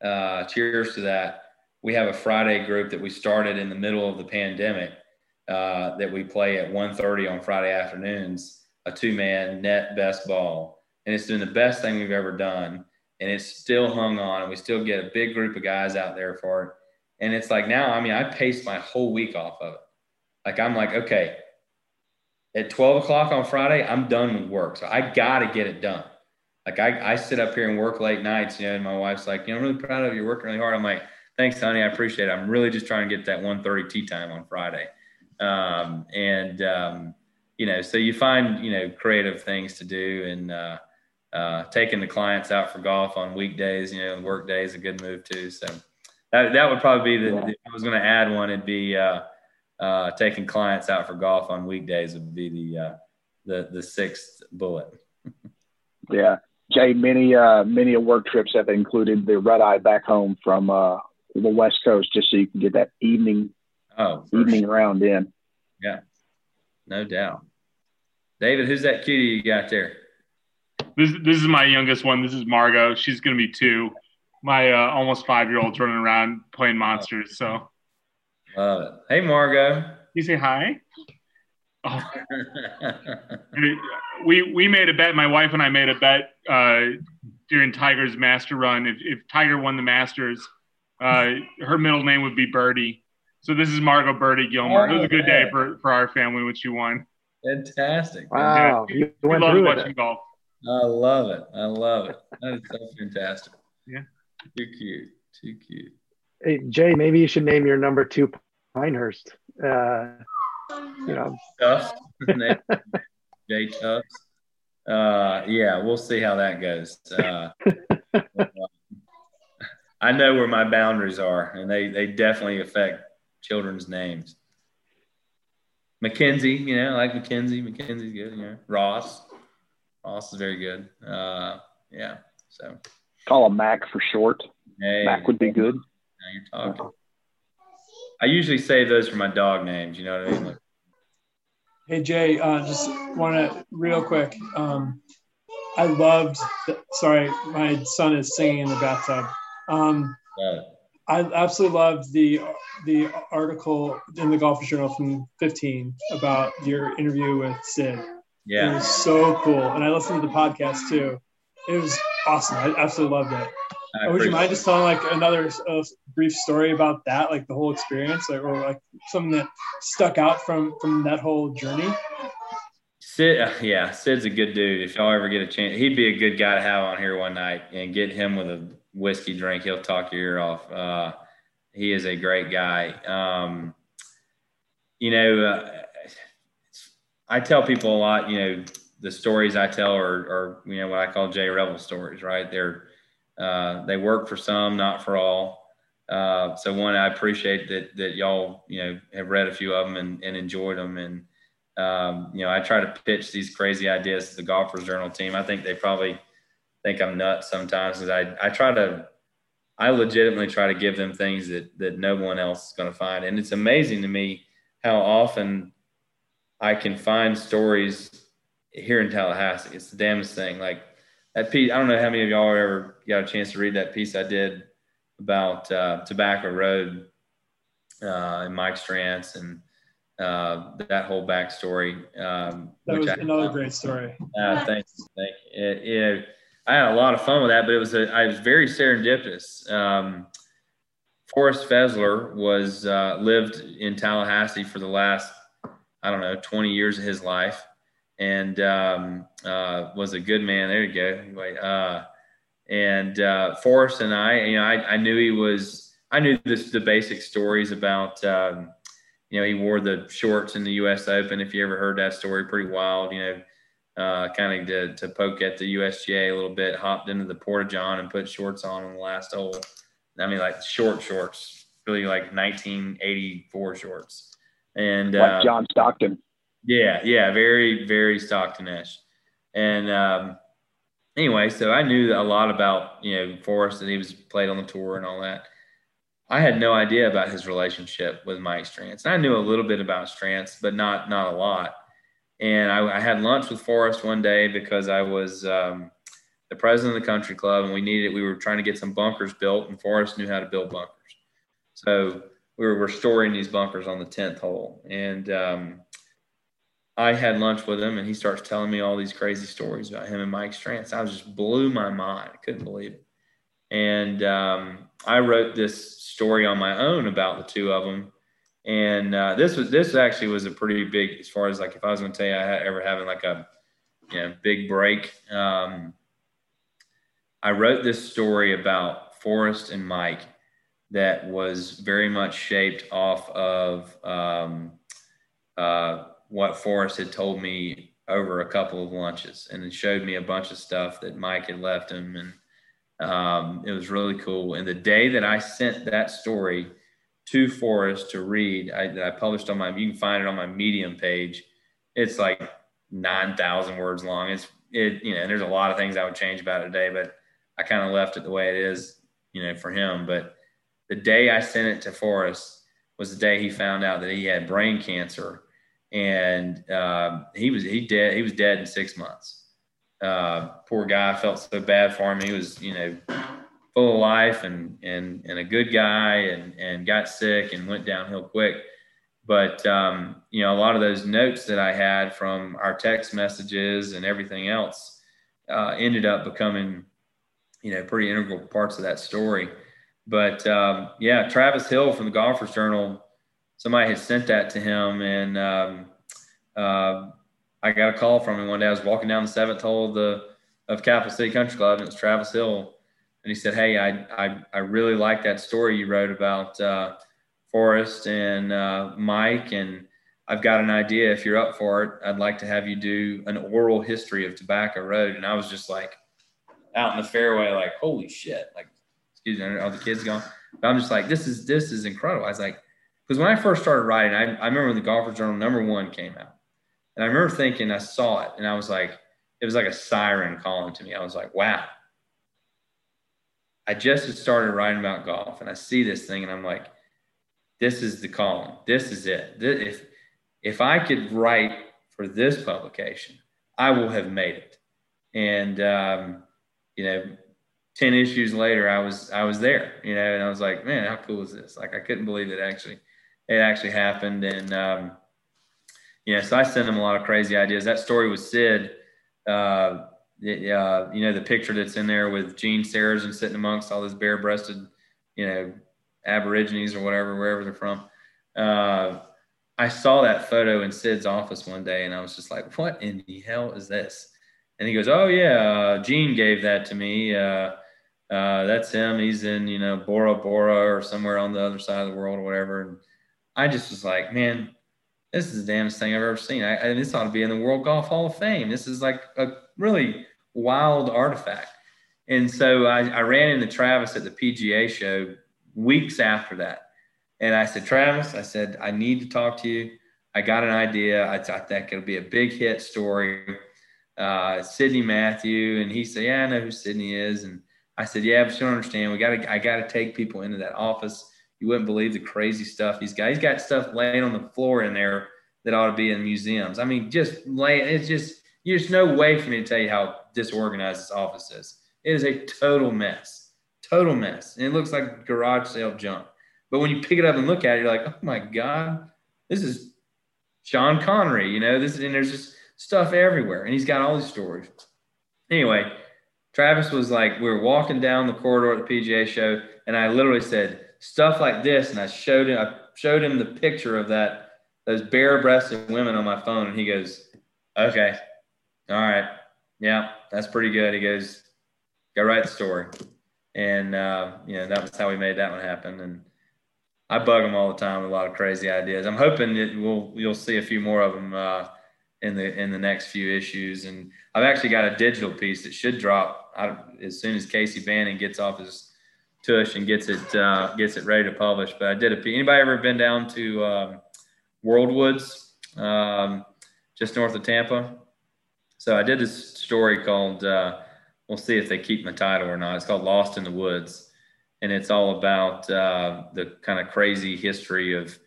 Speaker 3: Uh, cheers to that. We have a Friday group that we started in the middle of the pandemic uh, that we play at 1.30 on Friday afternoons, a two-man net best ball. And it's been the best thing we've ever done. And it's still hung on and we still get a big group of guys out there for it. And it's like now, I mean, I paced my whole week off of it like I'm like, okay, at 12 o'clock on Friday, I'm done with work. So I got to get it done. Like I, I sit up here and work late nights, you know, and my wife's like, you know, I'm really proud of you. You're working really hard. I'm like, thanks, honey. I appreciate it. I'm really just trying to get that 1.30 tea time on Friday. Um, and, um, you know, so you find, you know, creative things to do and, uh, uh, taking the clients out for golf on weekdays, you know, work days, a good move too. So that, that would probably be the, yeah. I was going to add one. It'd be, uh, uh, taking clients out for golf on weekdays would be the uh, the the sixth bullet.
Speaker 8: yeah, Jay. Many uh, many work trips have included the red eye back home from uh, the West Coast, just so you can get that evening
Speaker 3: oh
Speaker 8: evening sure. round in.
Speaker 3: Yeah, no doubt. David, who's that cutie you got there?
Speaker 10: This this is my youngest one. This is Margot. She's gonna be two. My uh, almost five year old's running around playing monsters. So
Speaker 3: Love it. Hey, Margot.
Speaker 10: You say hi. Oh. we we made a bet. My wife and I made a bet uh, during Tiger's Master Run. If, if Tiger won the Masters, uh, her middle name would be Birdie. So this is Margot Birdie Gilmore. Oh, it was a good day for, for our family when she won.
Speaker 3: Fantastic.
Speaker 2: Wow.
Speaker 10: Yeah, we, we love watching it. golf.
Speaker 3: I love it. I love it. That is so fantastic.
Speaker 10: Yeah.
Speaker 3: Too cute. Too cute.
Speaker 2: Hey, Jay, maybe you should name your number two Pinehurst. Uh, you know,
Speaker 3: Tufts. Jay Tufts. Uh, yeah, we'll see how that goes. Uh, I know where my boundaries are, and they they definitely affect children's names. Mackenzie, you know, like Mackenzie. Mackenzie's good. You know, Ross. Ross is very good. Uh, yeah. So
Speaker 8: call him Mac for short.
Speaker 3: Hey,
Speaker 8: Mac would be good.
Speaker 3: Now you're talking. I usually save those for my dog names. You know what I mean? Like,
Speaker 5: hey Jay, uh, just want to real quick. Um, I loved. The, sorry, my son is singing in the bathtub. Um, yeah. I absolutely loved the the article in the Golf Journal from 15 about your interview with Sid.
Speaker 3: Yeah,
Speaker 5: it was so cool, and I listened to the podcast too. It was awesome. I absolutely loved it. Would you mind just telling like another uh, brief story about that, like the whole experience, or, or like something that stuck out from from that whole journey?
Speaker 3: Sid, uh, yeah, Sid's a good dude. If y'all ever get a chance, he'd be a good guy to have on here one night and get him with a whiskey drink. He'll talk your ear off. Uh, he is a great guy. Um, you know, uh, I tell people a lot. You know, the stories I tell are, are you know what I call Jay Revell stories. Right? They're uh, they work for some, not for all. Uh, so one, I appreciate that that y'all you know have read a few of them and, and enjoyed them. And um, you know, I try to pitch these crazy ideas to the Golfers Journal team. I think they probably think I'm nuts sometimes because I, I try to, I legitimately try to give them things that, that no one else is going to find. And it's amazing to me how often I can find stories here in Tallahassee. It's the damnest thing. Like that piece, I don't know how many of y'all ever got a chance to read that piece I did about uh, Tobacco Road uh, and Mike Strantz and uh, that whole backstory. Um,
Speaker 5: that was I, another great story.
Speaker 3: Uh, thanks. Thank you. It, it, I had a lot of fun with that, but it was a, I was very serendipitous. Um, Forrest Fezler was uh, lived in Tallahassee for the last I don't know 20 years of his life, and um, uh, was a good man. There you go. Anyway, uh, and uh, Forrest and I, you know, I, I, knew he was. I knew this, the basic stories about. Um, you know, he wore the shorts in the U.S. Open. If you ever heard that story, pretty wild. You know, uh, kind of to, to poke at the USGA a little bit, hopped into the Porta John and put shorts on in the last hole. I mean, like short shorts, really like 1984 shorts. And
Speaker 8: like uh, John Stockton.
Speaker 3: Yeah, yeah, very, very Stockton-ish. And um, anyway, so I knew a lot about you know Forrest and he was played on the tour and all that. I had no idea about his relationship with Mike Strantz. And I knew a little bit about Strantz, but not not a lot. And I, I, had lunch with Forrest one day because I was um, the president of the country club and we needed, we were trying to get some bunkers built and Forrest knew how to build bunkers. So we were restoring these bunkers on the 10th hole. And um, I had lunch with him and he starts telling me all these crazy stories about him and Mike Strantz. I was just blew my mind. I couldn't believe it. And um, I wrote this story on my own about the two of them and uh, this was this actually was a pretty big as far as like if I was going to tell you I had ever having like a you know big break. Um, I wrote this story about Forrest and Mike that was very much shaped off of um, uh, what Forrest had told me over a couple of lunches, and it showed me a bunch of stuff that Mike had left him, and um, it was really cool. And the day that I sent that story to Forrest to read. I, I published on my, you can find it on my Medium page. It's like 9,000 words long. It's, it, you know, and there's a lot of things I would change about it today, but I kind of left it the way it is, you know, for him. But the day I sent it to Forrest was the day he found out that he had brain cancer and uh, he was, he dead, he was dead in six months. Uh, poor guy felt so bad for him. He was, you know, full of life and and and a good guy and and got sick and went downhill quick. But um, you know, a lot of those notes that I had from our text messages and everything else uh, ended up becoming, you know, pretty integral parts of that story. But um, yeah, Travis Hill from the Golfers Journal, somebody had sent that to him, and um, uh, I got a call from him one day. I was walking down the seventh hole of the of Capital City Country Club, and it was Travis Hill and he said, "Hey, I I, I really like that story you wrote about uh, Forrest and uh, Mike, and I've got an idea. If you're up for it, I'd like to have you do an oral history of Tobacco Road." And I was just like, out in the fairway, like, "Holy shit!" Like, excuse me, are the kids gone? But I'm just like, "This is this is incredible." I was like, because when I first started writing, I, I remember when the Golfers Journal number one came out, and I remember thinking, I saw it, and I was like, it was like a siren calling to me. I was like, "Wow." I just started writing about golf and I see this thing and I'm like, this is the calling. This is it. If if I could write for this publication, I will have made it. And um, you know, ten issues later, I was I was there. You know, and I was like, man, how cool is this? Like, I couldn't believe it actually, it actually happened. And um, so I sent him a lot of crazy ideas. That story with Sid. Uh, it, uh, you know, the picture that's in there with Gene Sarazen sitting amongst all those bare-breasted, you know, Aborigines or whatever, wherever they're from. Uh, I saw that photo in Sid's office one day, and I was just like, "What in the hell is this?" And he goes, "Oh yeah, uh, Gene gave that to me. Uh, uh, that's him. He's in you know Bora Bora or somewhere on the other side of the world or whatever." And I just was like, "Man, this is the damnest thing I've ever seen. I, and this ought to be in the World Golf Hall of Fame. This is like a really wild artifact." And so I, I ran into Travis at the PGA show weeks after that. And I said, Travis, I said, I need to talk to you. I got an idea. I, I think it'll be a big hit story. Uh, Sidney Matthew. And he said, Yeah, I know who Sidney is. And I said, Yeah, but you don't understand. We got to, I got to take people into that office. You wouldn't believe the crazy stuff he's got. He's got stuff laying on the floor in there that ought to be in museums. I mean, just laying, it's just, there's no way for me to tell you how disorganized this office is. It is a total mess, total mess. And it looks like garage sale junk. But when you pick it up and look at it, you're like, oh my God, this is Sean Connery, you know, this and there's just stuff everywhere. And he's got all these stories. Anyway, Travis was like, we were walking down the corridor at the PGA show, and I literally said, stuff like this. And I showed him, I showed him the picture of that, those bare breasted women on my phone. And he goes, okay, all right. Yeah, that's pretty good. He goes, go write the story. And, uh, you know, that was how we made that one happen. And, I bug them all the time with a lot of crazy ideas. I'm hoping that we'll you'll see a few more of them uh, in the in the next few issues. And I've actually got a digital piece that should drop as soon as Casey Bannon gets off his tush and gets it uh, gets it ready to publish. But I did a piece. Anybody ever been down to um, Worldwoods, um, just north of Tampa? So I did this story called. Uh, we'll see if they keep my title or not. It's called Lost in the Woods and it's all about uh, the kind of crazy history of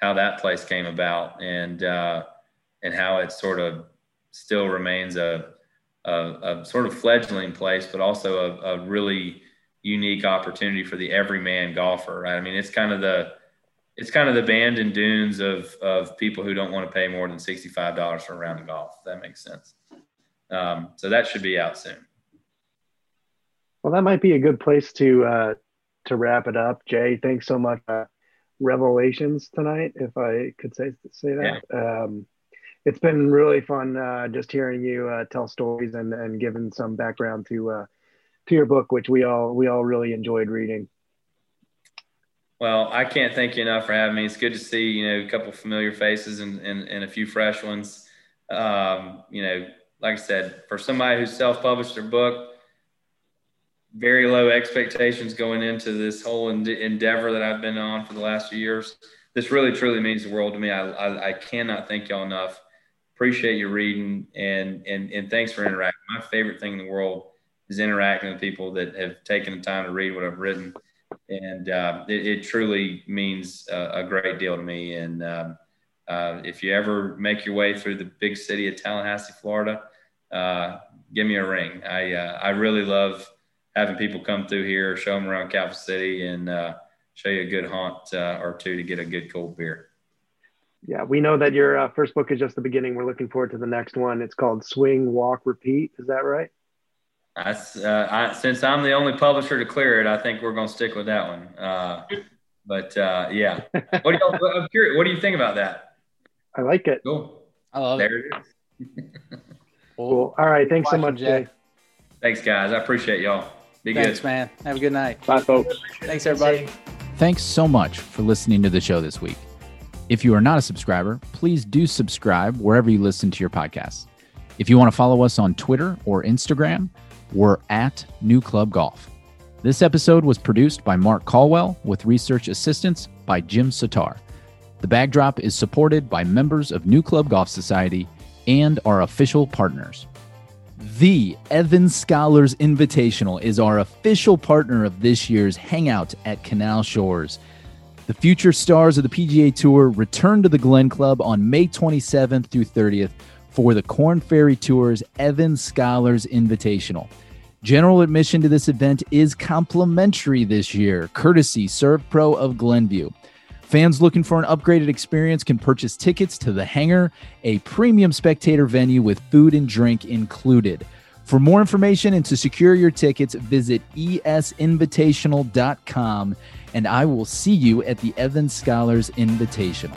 Speaker 3: how that place came about and uh, and how it sort of still remains a, a, a sort of fledgling place, but also a, a, really unique opportunity for the everyman golfer. Right? I mean, it's kind of the it's kind of the Bandon dunes of of people who don't want to pay more than sixty five dollars for a round of golf. If that makes sense. Um, so that should be out soon.
Speaker 2: Well, that might be a good place to uh, to wrap it up, Jay, thanks so much. Uh, revelations tonight, if I could say say that. Yeah. Um, it's been really fun uh, just hearing you uh, tell stories and, and giving some background to uh, to your book, which we all we all really enjoyed reading.
Speaker 3: Well, I can't thank you enough for having me. It's good to see you know a couple familiar faces and, and, and a few fresh ones. Um, you know, like I said, for somebody who self published their book, very low expectations going into this whole endeavor that I've been on for the last few years. This really truly means the world to me. I, I, I cannot thank y'all enough. Appreciate your reading and, and, and thanks for interacting. My favorite thing in the world is interacting with people that have taken the time to read what I've written. And uh, it, it, truly means uh, a great deal to me. And um, uh, if you ever make your way through the big city of Tallahassee, Florida, uh, give me a ring. I, uh, I really love having people come through here, show them around Capital City, and uh, show you a good haunt uh, or two to get a good cold beer.
Speaker 2: Yeah, we know that your first book is just the beginning. We're looking forward to the next one. It's called Swing, Walk, Repeat. Is that right?
Speaker 3: I, uh, I, since I'm the only publisher to clear it, I think we're going to stick with that one. Uh, but uh, yeah, what do you? I'm curious. What do you think about that?
Speaker 2: I like it.
Speaker 3: Cool.
Speaker 6: I love there
Speaker 3: it.
Speaker 2: There it is. cool. All right. Thanks so much, Jay.
Speaker 3: Thanks, guys. I appreciate y'all. Be
Speaker 6: Thanks,
Speaker 3: good.
Speaker 6: man. Have a good night.
Speaker 2: Bye, folks.
Speaker 6: Thanks, everybody.
Speaker 1: Thanks so much for listening to the show this week. If you are not a subscriber, please do subscribe wherever you listen to your podcasts. If you want to follow us on Twitter or Instagram, we're at NewClub Golf. This episode was produced by Mark Caldwell with research assistance by Jim Satar. The Bag Drop is supported by members of NewClub Golf Society and our official partners. The Evans Scholars Invitational is our official partner of this year's Hangout at Canal Shores. The future stars of the PGA Tour return to the Glen Club on May 27th through 30th for the Korn Ferry Tours Evans Scholars Invitational. General admission to this event is complimentary this year, courtesy SERVPRO of Glenview. Fans looking for an upgraded experience can purchase tickets to the Hangar, a premium spectator venue with food and drink included. For more information and to secure your tickets, visit esinvitational.com and I will see you at the Evans Scholars Invitational.